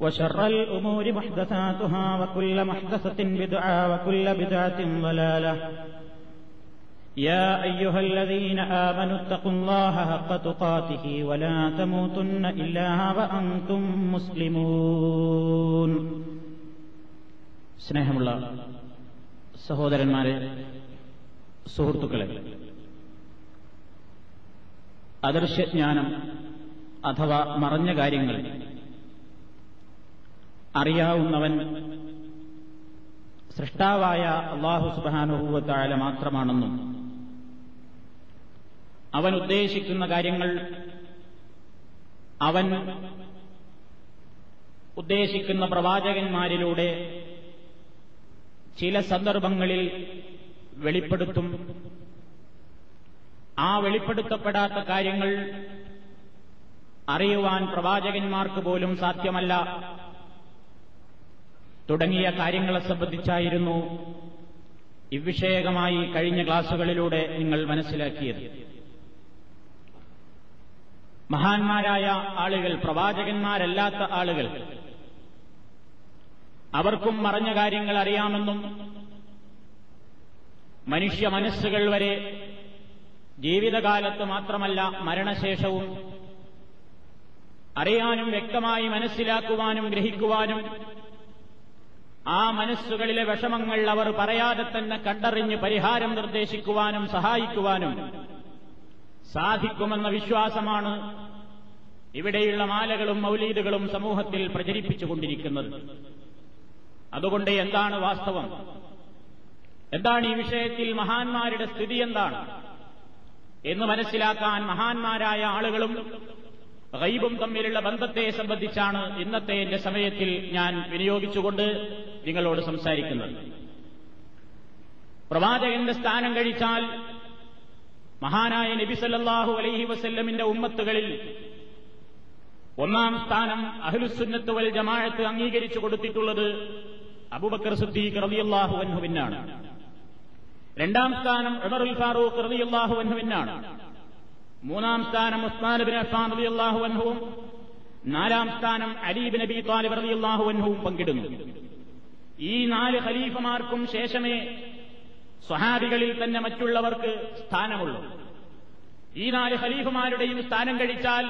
وشر الأمور محدثاتها وكل محدثة بدعة وكل بدعة ضلالة يا أيها الذين آمنوا اتقوا الله حق تقاته ولا تموتن إلا وأنتم مسلمون സ്നേഹമുള്ള സഹോദരന്മാരെ സുഹൃത്തുക്കളെ അദർശജ്ഞാനം അഥവാ മറഞ്ഞ കാര്യങ്ങൾ അറിയാവുന്നവൻ സൃഷ്ടാവായ അള്ളാഹു സുബാനുഭൂവത്തായ മാത്രമാണെന്നും അവൻ ഉദ്ദേശിക്കുന്ന കാര്യങ്ങൾ അവൻ ഉദ്ദേശിക്കുന്ന പ്രവാചകന്മാരിലൂടെ ചില സന്ദർഭങ്ങളിൽ വെളിപ്പെടുത്തും. ആ വെളിപ്പെടുത്തപ്പെടാത്ത കാര്യങ്ങൾ അറിയുവാൻ പ്രവാചകന്മാർക്ക് പോലും സാധ്യമല്ല. തുടങ്ങിയ കാര്യങ്ങളെ സംബന്ധിച്ചായിരുന്നു ഇവിഷയകമായി കഴിഞ്ഞ ക്ലാസുകളിലൂടെ നിങ്ങൾ മനസ്സിലാക്കിയത്. മഹാന്മാരായ ആളുകൾ പ്രവാചകന്മാരല്ലാത്ത ആളുകൾ അവർക്കും മറഞ്ഞ കാര്യങ്ങൾ അറിയാമെന്നും മനുഷ്യ മനസ്സുകൾ വരെ ജീവിതകാലത്ത് മാത്രമല്ല മരണശേഷവും അറിയാനും വ്യക്തമായി മനസ്സിലാക്കുവാനും ഗ്രഹിക്കുവാനും ആ മനസ്സുകളിലെ വിഷമങ്ങൾ അവർ പറയാതെ തന്നെ കണ്ടറിഞ്ഞ് പരിഹാരം നിർദ്ദേശിക്കുവാനും സഹായിക്കുവാനും സാധിക്കുമെന്ന വിശ്വാസമാണ് ഇവിടെയുള്ള മാലകളും മൗലീദുകളും സമൂഹത്തിൽ പ്രചരിപ്പിച്ചുകൊണ്ടിരിക്കുന്നത് അതുകൊണ്ട് എന്താണ് വാസ്തവം? എന്താണ് ഈ വിഷയത്തിൽ മഹാന്മാരുടെ സ്ഥിതി എന്താണ്? എന്ന് മനസ്സിലാക്കാൻ മഹാന്മാരായ ആളുകളും ഗൈബും തമ്മിലുള്ള ബന്ധത്തെ സംബന്ധിച്ചാണ് ഇന്നത്തെ എന്റെ സമയത്തിൽ ഞാൻ വിനിയോഗിച്ചുകൊണ്ട് നിങ്ങളോട് സംസാരിക്കുന്നത്. പ്രവാചകന്റെ സ്ഥാനം കഴിച്ചാൽ മഹാനായ നബി സല്ലാഹു അലൈഹി വസല്ലമിന്റെ ഉമ്മത്തുകളിൽ ഒന്നാം സ്ഥാനം അഹ്ലുസുന്നത്ത് വൽ ജമാഅത്ത് അംഗീകരിച്ചു കൊടുത്തിട്ടുള്ളത് അബുബക്കർ സിദ്ദീഖ് റളിയല്ലാഹു അൻഹുവിനാണ് രണ്ടാം സ്ഥാനം ഉമറുൽ ഫാറൂഖ് റളിയല്ലാഹു അൻഹുവിനാണ് മൂന്നാം സ്ഥാനം ഉസ്മാൻ ബിൻ അഫ്ഫാൻ റളിയല്ലാഹു അൻഹുവും നാലാം സ്ഥാനം അലീബ് നബി താലിബ് റളിയല്ലാഹു അൻഹുവും പങ്കിടുന്നു. ഈ നാല് ഖലീഫമാർക്കും ശേഷമേ സ്വഹാബികളിൽ തന്നെ മറ്റുള്ളവർക്ക് സ്ഥാനമുള്ളൂ. ഈ നാല് ഖലീഫമാരുടെയും സ്ഥാനം കഴിച്ചാൽ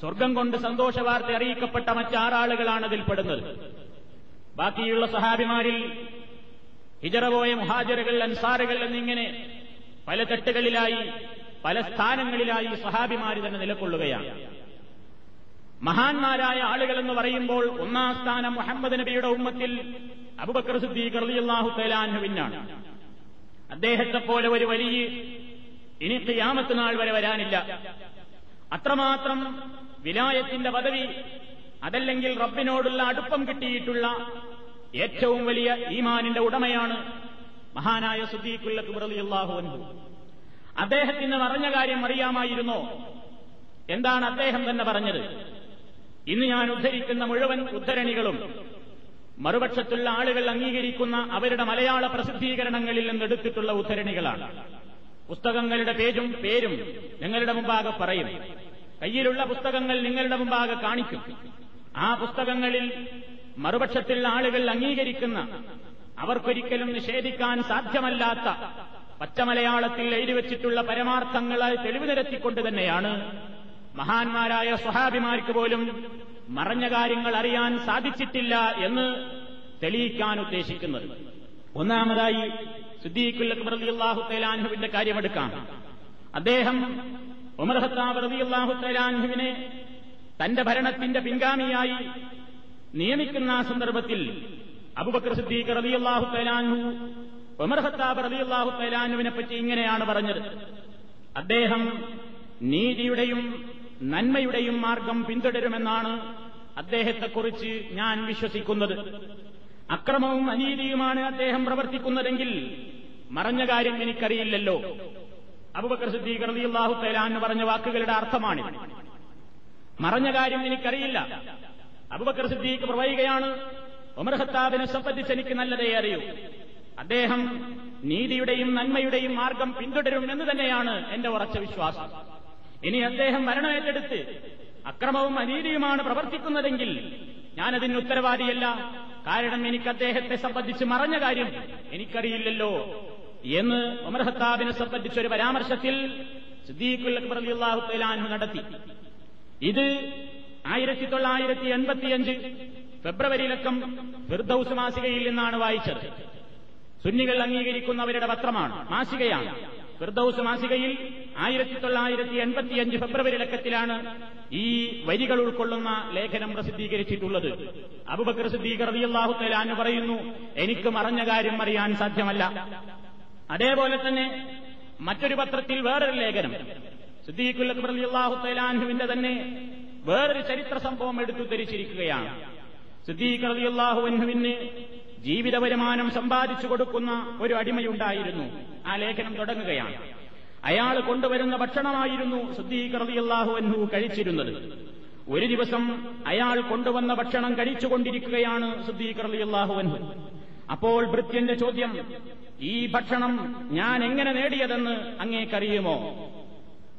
സ്വർഗം കൊണ്ട് സന്തോഷവാർത്ത അറിയിക്കപ്പെട്ട മറ്റാറാളുകളാണ് അതിൽപ്പെടുന്നത് ബാക്കിയുള്ള സഹാബിമാരിൽ ഹിജറ പോയ മുഹാജറുകൾ അൻസാറുകൾ എന്നിങ്ങനെ പല തട്ടുകളിലായി പല സ്ഥാനങ്ങളിലായി സഹാബിമാർ തന്നെ നിലകൊള്ളുകയാണ്. മഹാന്മാരായ ആളുകൾ എന്ന് പറയുമ്പോൾ ഒന്നാം സ്ഥാനം മുഹമ്മദ് നബിയുടെ ഉമ്മത്തിൽ അബുബക്കർ സിദ്ദീഖ് റളിയല്ലാഹു തലാൻഹുവിനാണ് അദ്ദേഹത്തെ പോലെ ഒരു വലിയ ഇനി ക്യാമത്ത് നാൾ വരെ വരാനില്ല. അത്രമാത്രം വിലായത്തിന്റെ പദവി അതല്ലെങ്കിൽ റബ്ബിനോടുള്ള അടുപ്പം കിട്ടിയിട്ടുള്ള ഏറ്റവും വലിയ ഈമാനിന്റെ ഉടമയാണ് മഹാനായ സുദ്ദീഖുൽ അക്ബർ റളിയല്ലാഹു അൻഹു. അദ്ദേഹത്തിന് പറഞ്ഞ കാര്യം അറിയാമായിരുന്നോ? എന്താണ് അദ്ദേഹം തന്നെ പറഞ്ഞത്? ഇന്ന് ഞാൻ ഉദ്ധരിക്കുന്ന മുഴുവൻ ഉദ്ധരണികളും മറുപക്ഷത്തുള്ള ആളുകൾ അംഗീകരിക്കുന്ന അവരുടെ മലയാള പ്രസിദ്ധീകരണങ്ങളിൽ നിന്ന് നിന്നെടുത്തിട്ടുള്ള ഉദ്ധരണികളാണ്. പുസ്തകങ്ങളുടെ പേജും പേരും നിങ്ങളുടെ മുമ്പാകെ പറയും. കയ്യിലുള്ള പുസ്തകങ്ങൾ നിങ്ങളുടെ മുമ്പാകെ കാണിക്കും. ആ പുസ്തകങ്ങളിൽ മറുപക്ഷത്തുള്ള ആളുകൾ അംഗീകരിക്കുന്ന അവർക്കൊരിക്കലും നിഷേധിക്കാൻ സാധ്യമല്ലാത്ത പച്ചമലയാളത്തിൽ എഴുതിവെച്ചിട്ടുള്ള പരമാർത്ഥങ്ങളെ തെളിവ് നിരത്തിക്കൊണ്ട് തന്നെയാണ് മഹാന്മാരായ സ്വഹാബിമാർക്ക് പോലും മറഞ്ഞ കാര്യങ്ങൾ അറിയാൻ സാധിച്ചിട്ടില്ല എന്ന് തെളിയിക്കാൻ ഉദ്ദേശിക്കുന്നത്. ഒന്നാമതായി സിദ്ദീഖുൽ തലാൻഹുവിന്റെ കാര്യമെടുക്കാം. അദ്ദേഹം ഉമർ തന്റെ ഭരണത്തിന്റെ പിൻഗാമിയായി നിയമിക്കുന്ന സന്ദർഭത്തിൽ അബുബക്കർ സിദ്ദീഖ് റളിയല്ലാഹു ഉമർ ഹത്താബ് അള്ളാഹു തൈലാനുവിനെ പറ്റി ഇങ്ങനെയാണ് പറഞ്ഞത്. അദ്ദേഹം നീതിയുടെയും നന്മയുടെയും മാർഗം പിന്തുടരുമെന്നാണ് അദ്ദേഹത്തെക്കുറിച്ച് ഞാൻ വിശ്വസിക്കുന്നത്. അക്രമവും അനീതിയുമാണ് അദ്ദേഹം പ്രവർത്തിക്കുന്നതെങ്കിൽ മറഞ്ഞ കാര്യം എനിക്കറിയില്ലല്ലോ. അബുബക്കർ സിദ്ദീഖ് റളിയല്ലാഹു തആലാന്ന് പറഞ്ഞ വാക്കുകളുടെ അർത്ഥമാണ് മറഞ്ഞ കാര്യം എനിക്കറിയില്ല. അബുബക്കർ സിദ്ദീഖ് പറയുകയാണ് ഉമർ ഖത്താബിനെ സംബന്ധിച്ച് എനിക്ക് നല്ലതേ അറിയൂ. അദ്ദേഹം നീതിയുടെയും നന്മയുടെയും മാർഗം പിന്തുടരും എന്ന് തന്നെയാണ് എന്റെ ഉറച്ച വിശ്വാസം. ഇനി അദ്ദേഹം മരണമേറ്റെടുത്ത് അക്രമവും അനീതിയുമാണ് പ്രവർത്തിക്കുന്നതെങ്കിൽ ഞാനതിന് ഉത്തരവാദിയല്ല. കാരണം എനിക്ക് അദ്ദേഹത്തെ സംബന്ധിച്ച് മറഞ്ഞ കാര്യം എനിക്കറിയില്ലല്ലോ എന്ന് ഉമർ ഹത്താബിനെ സംബന്ധിച്ച് ഒരു പരാമർശത്തിൽ സിദ്ദീഖുൽ അക്ബർ നടത്തി. ഇത് ആയിരത്തി തൊള്ളായിരത്തി എൺപത്തിയഞ്ച് ഫെബ്രുവരിയിലക്കം ഫിർദൌസ് മാസികയിൽ നിന്നാണ് വായിച്ചത്. സുന്നികൾ അംഗീകരിക്കുന്നവരുടെ പത്രമാണ്. മാസികയാണ്. ഫിർദൌസ് മാസികയിൽ ആയിരത്തി തൊള്ളായിരത്തി എൺപത്തിയഞ്ച് ഫെബ്രുവരി ലക്കത്തിലാണ് ഈ വരികൾ ഉൾക്കൊള്ളുന്ന ലേഖനം പ്രസിദ്ധീകരിച്ചിട്ടുള്ളത്. അബുബക്കർ സിദ്ദീഖ് റളിയല്ലാഹു തആല പറയുന്നു എനിക്ക് മറഞ്ഞ കാര്യം അറിയാൻ സാധ്യമല്ല. അതേപോലെ തന്നെ മറ്റൊരു പത്രത്തിൽ വേറൊരു ലേഖനം. സിദ്ദീഖുൽ അക്ബർ റളിയല്ലാഹു തആലാഹുവിന്റെ തന്നെ വേറൊരു ചരിത്ര സംഭവം എടുത്തു ധരിച്ചിരിക്കുകയാണ് സിദ്ദീഖ് റളിയല്ലാഹു അൻഹുവിന് ജീവിത വരുമാനം സമ്പാദിച്ചു കൊടുക്കുന്ന ഒരു അടിമയുണ്ടായിരുന്നു. ആ ലേഖനം തുടങ്ങുകയാണ്. അയാൾ കൊണ്ടുവരുന്ന ഭക്ഷണമായിരുന്നു സിദ്ദീഖ് റളിയല്ലാഹു അൻഹു കഴിച്ചിരുന്നത്. ഒരു ദിവസം അയാൾ കൊണ്ടുവന്ന ഭക്ഷണം കഴിച്ചുകൊണ്ടിരിക്കുകയാണ് സിദ്ദീഖ് റളിയല്ലാഹു അൻഹു. അപ്പോൾ ഭൃത്യന്റെ ചോദ്യം ഈ ഭക്ഷണം ഞാൻ എങ്ങനെ നേടിയതെന്ന് അങ്ങേക്കറിയുമോ?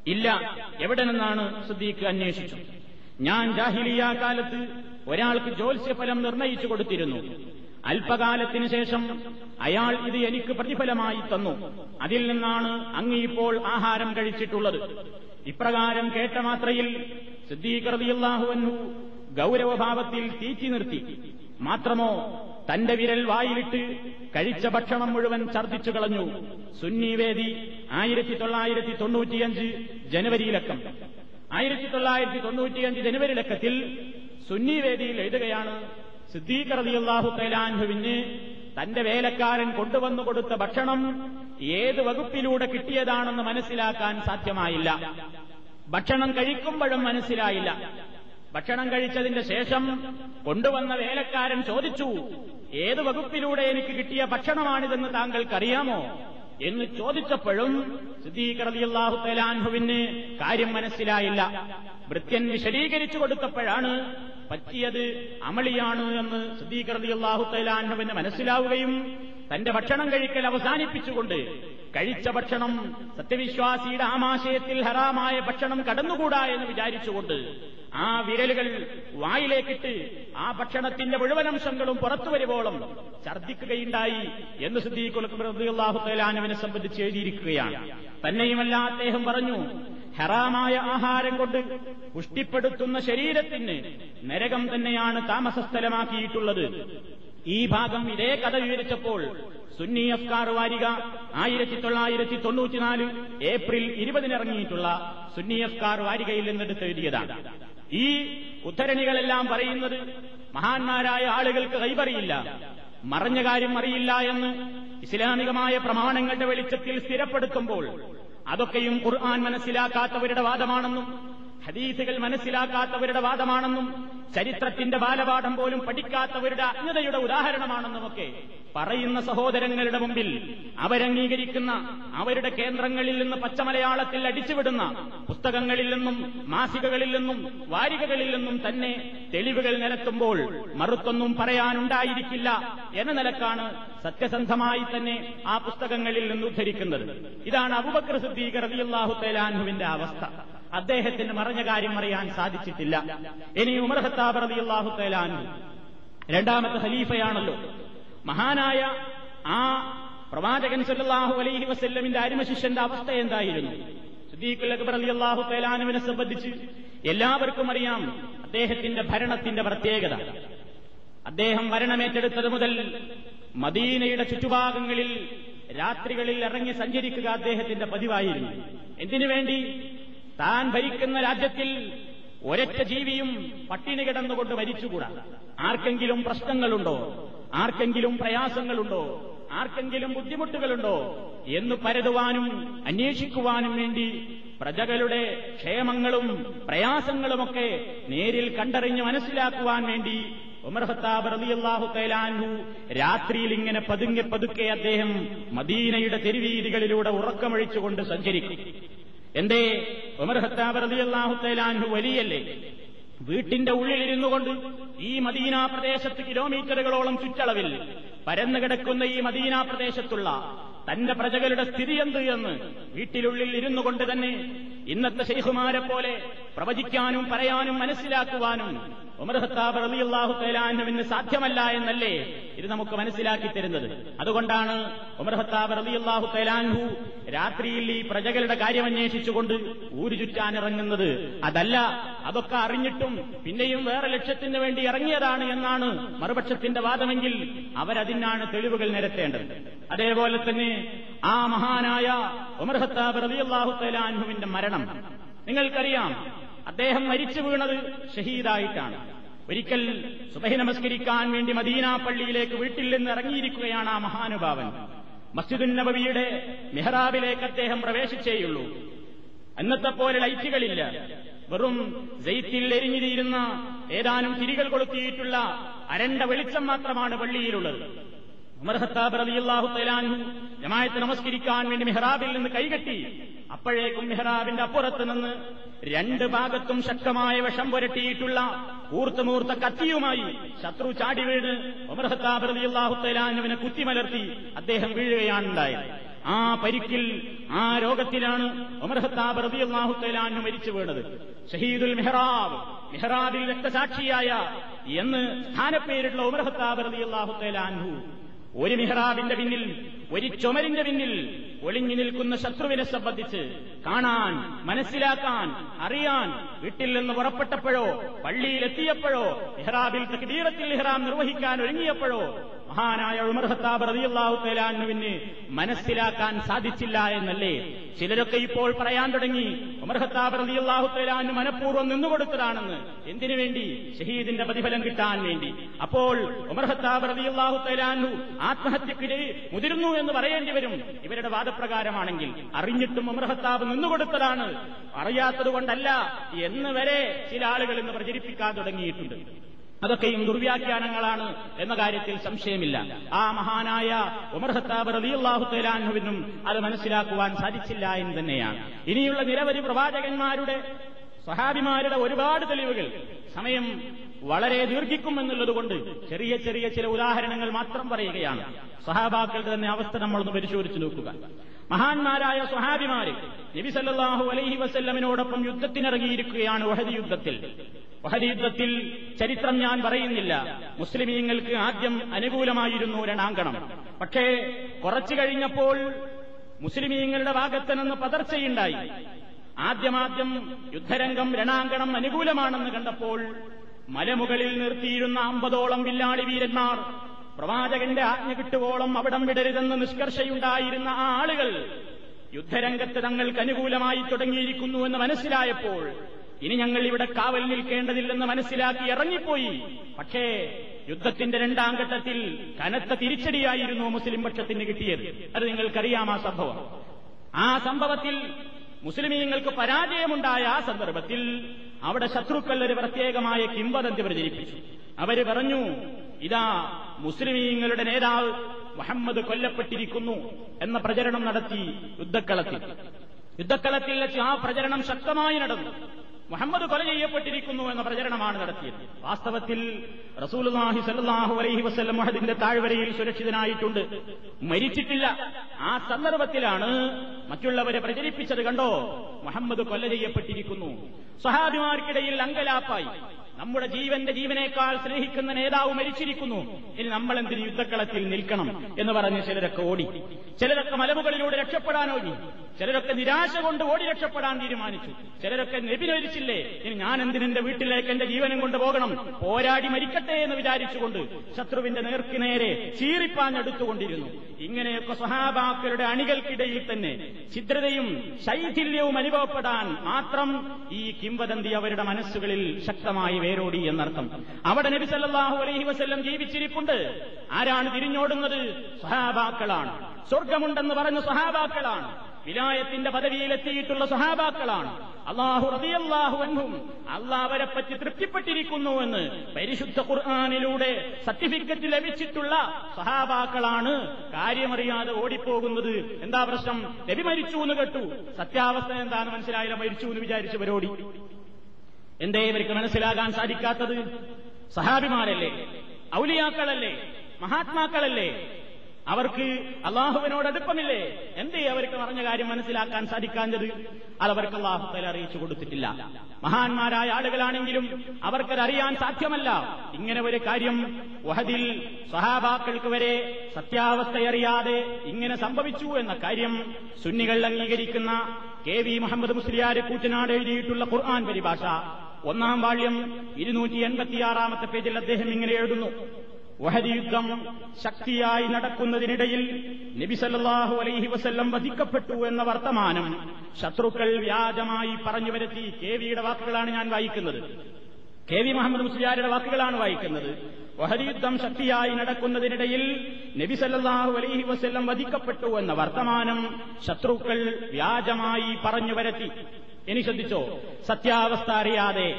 ഇല്ല. എവിടെ നിന്നാണ്? സുദ്ദീഖ് അന്വേഷിച്ചു. ഞാൻ ജാഹിലിയ കാലത്ത് ഒരാൾക്ക് ജ്യോത്സ്യഫലം നിർണയിച്ചു കൊടുത്തിരുന്നു. അല്പകാലത്തിന് ശേഷം അയാൾ ഇത് എനിക്ക് പ്രതിഫലമായി തന്നു. അതിൽ നിന്നാണ് അങ്ങ് ഇപ്പോൾ ആഹാരം കഴിച്ചിട്ടുള്ളത്. ഇപ്രകാരം കേട്ട മാത്രയിൽ സിദ്ധീകൃതിയല്ലാഹുവന്നു ഗൗരവഭാവത്തിൽ തീറ്റി നിർത്തി. മാത്രമോ തന്റെ വിരൽ വായിലിട്ട് കഴിച്ച ഭക്ഷണം മുഴുവൻ ഛർദ്ദിച്ചു കളഞ്ഞു. സുന്നിവേദി ആയിരത്തി തൊള്ളായിരത്തി തൊണ്ണൂറ്റിയഞ്ച് ജനുവരിയിലക്കം. ആയിരത്തി തൊള്ളായിരത്തി തൊണ്ണൂറ്റിയഞ്ച് ജനുവരി ലക്കത്തിൽ സുന്നിവേദിയിൽ എഴുതുകയാണ് സിദ്ദീഖ് റളിയല്ലാഹു തൈലാൻഹുവിന് തന്റെ വേലക്കാരൻ കൊണ്ടുവന്നു കൊടുത്ത ഭക്ഷണം ഏത് വകുപ്പിലൂടെ കിട്ടിയതാണെന്ന് മനസ്സിലാക്കാൻ സാധ്യമായില്ല. ഭക്ഷണം കഴിക്കുമ്പോഴും മനസ്സിലായില്ല. ഭക്ഷണം കഴിച്ചതിന്റെ ശേഷം കൊണ്ടുവന്ന വേലക്കാരൻ ചോദിച്ചു ഏത് വകുപ്പിലൂടെ എനിക്ക് കിട്ടിയ ഭക്ഷണമാണിതെന്ന് താങ്കൾക്കറിയാമോ? എന്ന് ചോദിച്ചപ്പോഴും സിദ്ദീഖ് റളിയല്ലാഹു തലാൻഹുവിന് കാര്യം മനസ്സിലായില്ല. വൃത്യൻ വിശദീകരിച്ചു കൊടുത്തപ്പോഴാണ് പറ്റിയത് അമളിയാണ് എന്ന് സിദ്ദീഖ് റളിയല്ലാഹു തലാൻഹുവിന് മനസ്സിലാവുകയും തന്റെ ഭക്ഷണം കഴിക്കൽ അവസാനിപ്പിച്ചുകൊണ്ട് കഴിച്ച ഭക്ഷണം സത്യവിശ്വാസിയുടെ ആമാശയത്തിൽ ഹറാമായ ഭക്ഷണം കടന്നുകൂടാ എന്ന് വിചാരിച്ചുകൊണ്ട് ആ വിരലുകൾ വായിലേക്കിട്ട് ആ ഭക്ഷണത്തിന്റെ മുഴുവൻ അംശങ്ങളും പുറത്തു വരുവോളം ഛർദ്ദിക്കുകയുണ്ടായി എന്ന് സിദ്ദീഖുൽഹു തലാനുവിനെ സംബന്ധിച്ച് എഴുതിയിരിക്കുകയാണ്. തന്നെയുമല്ല അദ്ദേഹം പറഞ്ഞു ഹറാമായ ആഹാരം കൊണ്ട് പുഷ്ടിപ്പെടുത്തുന്ന ശരീരത്തിന് നരകം തന്നെയാണ് താമസസ്ഥലമാക്കിയിട്ടുള്ളത്. ഈ ഭാഗം ഇതേ കഥ വിവരിച്ചപ്പോൾ സുന്നി അഫ്കാർ വാരിക ആയിരത്തി തൊള്ളായിരത്തി തൊണ്ണൂറ്റിനാല് ഏപ്രിൽ ഇരുപതിനിറങ്ങിയിട്ടുള്ള സുന്നി അഫ്കാർ വാരികയിൽ നിന്നെടുത്ത് എഴുതിയതാണ്. ഈ ഉദ്ധരണികളെല്ലാം പറയുന്നത് മഹാന്മാരായ ആളുകൾക്ക് കൈപറിയില്ല. മറഞ്ഞ കാര്യം അറിയില്ല എന്ന് ഇസ്ലാമികമായ പ്രമാണങ്ങളുടെ വെളിച്ചത്തിൽ സ്ഥിരപ്പെടുത്തുമ്പോൾ അതൊക്കെയും ഖുർആൻ മനസ്സിലാക്കാത്തവരുടെ വാദമാണെന്നും ഹദീസുകൾ മനസ്സിലാക്കാത്തവരുടെ വാദമാണെന്നും ചരിത്രത്തിന്റെ ബാലപാഠം പോലും പഠിക്കാത്തവരുടെ അജ്ഞതയുടെ ഉദാഹരണമാണെന്നുമൊക്കെ പറയുന്ന സഹോദരങ്ങളുടെ മുമ്പിൽ അവരംഗീകരിക്കുന്ന അവരുടെ കേന്ദ്രങ്ങളിൽ നിന്ന് പച്ചമലയാളത്തിൽ അടിച്ചുവിടുന്ന പുസ്തകങ്ങളിൽ നിന്നും മാസികകളിൽ നിന്നും വാരികകളിൽ നിന്നും തന്നെ തെളിവുകൾ നിരത്തുമ്പോൾ മറുത്തൊന്നും പറയാനുണ്ടായിരിക്കില്ല എന്ന നിലക്കാണ് സത്യസന്ധമായി തന്നെ ആ പുസ്തകങ്ങളിൽ നിന്ന് ഉദ്ധരിക്കുന്നത്. ഇതാണ് അബുബക്ര സിദ്ദീഖ് റളിയല്ലാഹു തേലാൻഹുവിന്റെ അവസ്ഥ. അദ്ദേഹത്തിന് മറഞ്ഞ കാര്യം അറിയാൻ സാധിച്ചിട്ടില്ല. ഇനി ഉമർ ഖത്താബ് റബിയുള്ളാഹു തേലാനു രണ്ടാമത്തെ ഖലീഫയാണല്ലോ. മഹാനായ ആ പ്രവാചകൻ സല്ലല്ലാഹു അലൈഹി വസ്ല്ലമിന്റെ അരിമശിഷ്യന്റെ അവസ്ഥ എന്തായിരുന്നു? സിദ്ദീഖുൽ അക്ബർ റളിയല്ലാഹു തആലാനുവിനെ സംബന്ധിച്ച് എല്ലാവർക്കും അറിയാം അദ്ദേഹത്തിന്റെ ഭരണത്തിന്റെ പ്രത്യേകത. അദ്ദേഹം ഭരണമേറ്റെടുത്തത് മുതൽ മദീനയുടെ ചുറ്റുഭാഗങ്ങളിൽ രാത്രികളിൽ ഇറങ്ങി സഞ്ചരിക്കുക അദ്ദേഹത്തിന്റെ പതിവായിരുന്നു. എന്തിനു വേണ്ടി? താൻ ഭരിക്കുന്ന രാജ്യത്തിൽ ഒരൊറ്റ ജീവിയും പട്ടിണി കിടന്നുകൊണ്ട് മരിച്ചുകൂടാ. ആർക്കെങ്കിലും പ്രശ്നങ്ങളുണ്ടോ? ആർക്കെങ്കിലും പ്രയാസങ്ങളുണ്ടോ? ആർക്കെങ്കിലും ബുദ്ധിമുട്ടുകളുണ്ടോ? എന്ന് പരതുവാനും അന്വേഷിക്കുവാനും വേണ്ടി പ്രജകളുടെ ക്ഷേമങ്ങളും പ്രയാസങ്ങളുമൊക്കെ നേരിൽ കണ്ടറിഞ്ഞ് മനസ്സിലാക്കുവാൻ വേണ്ടി ഉമർ ഖത്താബ് റളിയല്ലാഹു തആലാഹു രാത്രിയിൽ ഇങ്ങനെ പതുങ്ങെ പതുക്കെ അദ്ദേഹം മദീനയുടെ തെരുവീതികളിലൂടെ ഉറക്കമൊഴിച്ചുകൊണ്ട് സഞ്ചരിക്കും. എന്തേ? ഉമർ ഖത്താബ് റളിയല്ലാഹു തആലാഹു വലിയല്ലേ? വീട്ടിന്റെ ഉള്ളിലിരുന്നു കൊണ്ട് ഈ മദീന പ്രദേശത്ത് കിലോമീറ്ററുകളോളം ചുറ്റളവിൽ പരന്നു കിടക്കുന്ന ഈ മദീന പ്രദേശത്തുള്ള തന്റെ പ്രജകളുടെ സ്ഥിതി എന്ത് എന്ന് വീട്ടിലുള്ളിൽ ഇരുന്നു കൊണ്ട് തന്നെ ഇന്നത്തെ ശൈഖുമാരെ പോലെ പ്രവചിക്കാനും പറയാനും മനസ്സിലാക്കുവാനും ഉമർ ഖത്താബ് റളിയല്ലാഹു തആലാഹുവിന് സാധ്യമല്ല എന്നല്ലേ ഇത് നമുക്ക് മനസ്സിലാക്കി തരുന്നത്. അതുകൊണ്ടാണ് ഉമർഹത്താബ് ഖത്താബ് റളിയല്ലാഹു തആലാഹു രാത്രിയിൽ ഈ പ്രജകളുടെ കാര്യം അന്വേഷിച്ചുകൊണ്ട് ഊരു ചുറ്റാൻ ഇറങ്ങുന്നത്. അതല്ല അതൊക്കെ അറിഞ്ഞിട്ടും പിന്നെയും വേറെ ലക്ഷ്യത്തിന് വേണ്ടി ഇറങ്ങിയതാണ് എന്നാണ് മറുപക്ഷത്തിന്റെ വാദമെങ്കിൽ അവരതിനാണ് തെളിവുകൾ നിരത്തേണ്ടത്. അതേപോലെ തന്നെ ആ മഹാനായ ഉമർഹത്താബ് ഖത്താബ് റളിയല്ലാഹു തആലാഹുവിന്റെ മരണം. നിങ്ങൾക്കറിയാം അദ്ദേഹം മരിച്ചു വീണത് ഷഹീദായിട്ടാണ്. ഒരിക്കൽ സുബഹി നമസ്കരിക്കാൻ വേണ്ടി മദീന പള്ളിയിലേക്ക് വീട്ടിൽ നിന്ന് ഇറങ്ങിയിരിക്കുകയാണ് ആ മഹാനുഭാവൻ. മസ്ജിദുൻ നബവിയുടെ മെഹ്റാബിലേക്ക് അദ്ദേഹം പ്രവേശിച്ചേയുള്ളൂ. അന്നത്തെ പോലെ ലൈറ്റുകളില്ല. വെറും ജയിത്തിൽ എരിഞ്ഞിരിയിരുന്ന ഏതാനും തിരികൾ കൊളുത്തിയിട്ടുള്ള അരണ്ട വെളിച്ചം മാത്രമാണ് പള്ളിയിലുള്ളത്. ഉമർ ഖത്താബ് റളിയല്ലാഹു തആലാഹു ജമായത്ത് നമസ്കരിക്കാൻ വേണ്ടി മെഹ്റാബിൽ നിന്ന് കൈകെട്ടി അപ്പോഴേക്കും മെഹ്റാബിന്റെ അപ്പുറത്ത് നിന്ന് രണ്ട് ഭാഗത്തും ശക്തമായ വിഷം പുരട്ടിയിട്ടുള്ള കൂർത്തുമൂർത്ത കത്തിയുമായി ശത്രു ചാടി വീണ് തആലാഹുവിനെ കുത്തിമലർത്തി അദ്ദേഹം വീഴുകയാണുണ്ടായത്. ആ പരിക്കിൽ ആ രോഗത്തിലാണ് തആലാഹു മരിച്ചു വീണത്. ഷഹീദുൽ മെഹ്റാബ് മെഹ്റാബിൽ രക്തസാക്ഷിയായ എന്ന് സ്ഥാനപ്പേരുള്ള ഉമർ ഖത്താബ് റളിയല്ലാഹു തആലാഹു ഒരു മിഹ്റാബിന്റെ പിന്നിൽ ഒരു ചുമരിന്റെ പിന്നിൽ ഒളിഞ്ഞു നിൽക്കുന്ന ശത്രുവിനെ സംബന്ധിച്ച് കാണാൻ മനസ്സിലാക്കാൻ അറിയാൻ വീട്ടിൽ നിന്ന് പുറപ്പെട്ടപ്പോഴോ പള്ളിയിലെത്തിയപ്പോഴോ ഇഹ്റാബിൽ തീരത്തിൽ ഇഹ്റാം നിർവഹിക്കാൻ ഒരുങ്ങിയപ്പോഴോ മഹാനായ ഉമർ തആലാനുവിന് മനസ്സിലാക്കാൻ സാധിച്ചില്ല എന്നല്ലേ? ചിലരൊക്കെ ഇപ്പോൾ പറയാൻ തുടങ്ങി ഉമർ തആലാനു മനഃപൂർവം നിന്നുകൊടുത്തതാണെന്ന് എന്തിനു വേണ്ടി? ഷഹീദിന്റെ പ്രതിഫലം കിട്ടാൻ വേണ്ടി. അപ്പോൾ ഉമർ ഖത്താബ് റളിയല്ലാഹു തആലാനു ആത്മഹത്യക്ക് മുതിരുന്നു എന്ന് പറയേണ്ടി വരും. ഇവരുടെ വാദപ്രകാരമാണെങ്കിൽ അറിഞ്ഞിട്ടും ഉമർ ഖത്താബ് നിന്നുകൊടുത്തതാണ് അറിയാത്തതുകൊണ്ടല്ല. എന്ന് വരെ ചില ആളുകൾ ഇന്ന് പ്രചരിപ്പിക്കാൻ തുടങ്ങിയിട്ടുണ്ട്. അതൊക്കെയും ദുർവ്യാഖ്യാനങ്ങളാണ് എന്ന കാര്യത്തിൽ സംശയമില്ല. ആ മഹാനായ ഉമർ ഹത്താബ് റളിയല്ലാഹു തആലാഹുവിനും അത് മനസ്സിലാക്കുവാൻ സാധിച്ചില്ല എന്ന് തന്നെയാണ്. ഇനിയുള്ള നിരവധി പ്രവാചകന്മാരുടെ സഹാബിമാരുടെ ഒരുപാട് തെളിവുകൾ. സമയം വളരെ ദീർഘിക്കും എന്നുള്ളതുകൊണ്ട് ചെറിയ ചെറിയ ചില ഉദാഹരണങ്ങൾ മാത്രം പറയുകയാണ്. സഹാബാക്കളുടെ തന്നെ അവസ്ഥ നമ്മളൊന്ന് പരിശോധിച്ചു നോക്കുക. മഹാന്മാരായ സ്വഹാബിമാര് നബി സല്ലല്ലാഹു അലൈഹി വസല്ലമിനോടൊപ്പം യുദ്ധത്തിനിറങ്ങിയിരിക്കുകയാണ് വഹദി യുദ്ധത്തിൽ. വഹദി യുദ്ധത്തിൽ ചരിത്രം ഞാൻ പറയുന്നില്ല. മുസ്ലിമീങ്ങൾക്ക് ആദ്യം അനുകൂലമായിരുന്നു രണാങ്കണം പക്ഷേ കുറച്ചു കഴിഞ്ഞപ്പോൾ മുസ്ലിമീങ്ങളുടെ ഭാഗത്ത് നിന്ന് പതർച്ചയുണ്ടായി. ആദ്യമാദ്യം യുദ്ധരംഗം രണാങ്കണം അനുകൂലമാണെന്ന് കണ്ടപ്പോൾ മലമുകളിൽ നിർത്തിയിരുന്ന അമ്പതോളം വില്ലാളി വീരന്മാർ പ്രവാചകന്റെ ആജ്ഞ കിട്ടുവോളം അവിടം വിടരുതെന്ന് നിഷ്കർഷയുണ്ടായിരുന്ന ആ ആളുകൾ യുദ്ധരംഗത്ത് തങ്ങൾക്ക് അനുകൂലമായി തുടങ്ങിയിരിക്കുന്നു എന്ന് മനസ്സിലായപ്പോൾ ഇനി ഞങ്ങൾ ഇവിടെ കാവൽ നിൽക്കേണ്ടതില്ലെന്ന് മനസ്സിലാക്കി ഇറങ്ങിപ്പോയി. പക്ഷേ യുദ്ധത്തിന്റെ രണ്ടാം ഘട്ടത്തിൽ കനത്ത തിരിച്ചടിയായിരുന്നു മുസ്ലിം പക്ഷത്തിന് കിട്ടിയത്. അത് നിങ്ങൾക്കറിയാം ആ സംഭവം. ആ സംഭവത്തിൽ മുസ്ലിമീങ്ങൾക്ക് പരാജയമുണ്ടായ ആ സന്ദർഭത്തിൽ അവിടെ ശത്രുക്കൾ ഒരു പ്രത്യേകമായ കിംവദന്തി പ്രചരിപ്പിച്ചു. അവർ പറഞ്ഞു ഇതാ മുസ്ലിമീങ്ങളുടെ നേതാവ് മുഹമ്മദ് കൊല്ലപ്പെട്ടിരിക്കുന്നു എന്ന പ്രചരണം നടത്തി യുദ്ധക്കളത്തിൽ. യുദ്ധക്കളത്തിൽ വെച്ച് ആ പ്രചരണം ശക്തമായി നടന്നു. മുഹമ്മദ് കൊല ചെയ്യപ്പെട്ടിരിക്കുന്നു എന്ന പ്രചരണമാണ് നടത്തിയത്. വാസ്തവത്തിൽ റസൂലുല്ലാഹി സല്ലാഹു അലൈഹി വസ്ലം മുഹദിന്റെ താഴ്വരയിൽ സുരക്ഷിതനായിട്ടുണ്ട്. മരിച്ചിട്ടില്ല. ആ സന്ദർഭത്തിലാണ് മറ്റുള്ളവരെ പ്രചരിപ്പിച്ചത് കണ്ടോ? മുഹമ്മദ് കൊല ചെയ്യപ്പെട്ടിരിക്കുന്നു. സഹാബിമാർക്കിടയിൽ അങ്കലാപ്പായി. നമ്മുടെ ജീവന്റെ ജീവനേക്കാൾ സ്നേഹിക്കുന്ന നേതാവ് മരിച്ചിരിക്കുന്നു. ഇനി നമ്മൾ എന്തിന് യുദ്ധക്കളത്തിൽ നിൽക്കണം എന്ന് പറഞ്ഞ് ചിലരൊക്കെ ഓടി. ചിലരൊക്കെ മലമുകളിലൂടെ രക്ഷപ്പെടാൻ ചിലരൊക്കെ നിരാശ കൊണ്ട് ഓടി രക്ഷപ്പെടാൻ തീരുമാനിച്ചു. ചിലരൊക്കെ നെബിനൊരിച്ചില്ലേ ഇനി ഞാൻ എന്തിനെന്റെ വീട്ടിലേക്ക് എന്റെ ജീവനും കൊണ്ട് പോകണം? പോരാടി മരിക്കട്ടെ എന്ന് വിചാരിച്ചുകൊണ്ട് ശത്രുവിന്റെ നേർക്ക് നേരെ ചീറിപ്പാഞ്ഞെടുത്തുകൊണ്ടിരുന്നു. ഇങ്ങനെയൊക്കെ സഹാബാക്കളുടെ അണികൾക്കിടയിൽ തന്നെ ഛിദ്രതയും ശൈഥില്യവും അനുഭവപ്പെടാൻ മാത്രം ഈ കിംവദന്തി അവരുടെ മനസ്സുകളിൽ ശക്തമായി വേരോടി എന്നർത്ഥം. അവിടെ നബി സല്ലാഹു അലൈഹി വസ്ല്ലം ജീവിച്ചിരിപ്പുണ്ട്. ആരാണ് തിരിഞ്ഞോടുന്നത്? സഹാബാക്കളാണ് സ്വർഗമുണ്ടെന്ന് പറഞ്ഞ സഹാബാക്കളാണ് വിലായത്തിന്റെ പദവിയിലെത്തിയിട്ടുള്ള സഹാബാക്കളാണ് അള്ളാഹു റബിയല്ലാഹു എന്നും അള്ളാഹ് അവരെ പറ്റി തൃപ്തിപ്പെട്ടിരിക്കുന്നു എന്ന് പരിശുദ്ധ ഖുർആാനിലൂടെ സർട്ടിഫിക്കറ്റ് ലഭിച്ചിട്ടുള്ള സഹാബാക്കളാണ് കാര്യമറിയാതെ ഓടിപ്പോകുന്നത് എന്താ പ്രശ്നം? നബി മരിച്ചു എന്ന് കേട്ടു. സത്യാവസ്ഥ എന്താണെന്ന് മനസ്സിലായില്ല മരിച്ചു എന്ന് വിചാരിച്ചവരോടി. എന്തേ ഇവർക്ക് മനസ്സിലാകാൻ സാധിക്കാത്തത്? സഹാബിമാരല്ലേ ഔലിയാക്കളല്ലേ? മഹാത്മാക്കളല്ലേ? അവർക്ക് അള്ളാഹുവിനോട് അടുപ്പമില്ലേ? എന്തേ അവർക്ക് പറഞ്ഞ കാര്യം മനസ്സിലാക്കാൻ സാധിക്കാഞ്ഞത്? അതവർക്ക് അള്ളാഹുത്തല അറിയിച്ചു കൊടുത്തിട്ടില്ല. മഹാന്മാരായ ആളുകളാണെങ്കിലും അവർക്കത് അറിയാൻ സാധ്യമല്ല. ഇങ്ങനെ ഒരു കാര്യം വഹദിൽ സഹാബാക്കൾക്ക് വരെ സത്യാവസ്ഥയറിയാതെ ഇങ്ങനെ സംഭവിച്ചു എന്ന കാര്യം സുന്നികൾ അംഗീകരിക്കുന്ന കെ വി മുഹമ്മദ് മുസ്ലിയാരെ കൂറ്റനാട് എഴുതിയിട്ടുള്ള ഖുർആൻ പരിഭാഷ. ഒന്നാം വാള്യം ഇരുന്നൂറ്റി എൺപത്തിയാറാമത്തെ പേജിൽ അദ്ദേഹം ഇങ്ങനെ എഴുതുന്നു. വഹദി യുദ്ധം ശക്തിയായി നടക്കുന്നതിനിടയിൽ നബിസല്ലാഹു അലൈഹി വസല്ലം വധിക്കപ്പെട്ടു എന്ന വർത്തമാനം ശത്രുക്കൾ വ്യാജമായി പറഞ്ഞു വരുത്തി കെ വിയുടെ വാക്കുകളാണ് ഞാൻ വായിക്കുന്നത്. കെ വി മുഹമ്മദ് മുസ്ലിയാരുടെ വാക്കുകളാണ് വായിക്കുന്നത്. വഹരിയുദ്ധം ശക്തിയായി നടക്കുന്നതിനിടയിൽ നബി സല്ലല്ലാഹു അലൈഹി വസല്ലം വധിക്കപ്പെട്ടു എന്ന വർത്തമാനം ശത്രുക്കൾ വ്യാജമായി പറഞ്ഞു വരത്തി. ഇനി ശ്രദ്ധിച്ചോ? സത്യാവസ്ഥ അറിയാതെ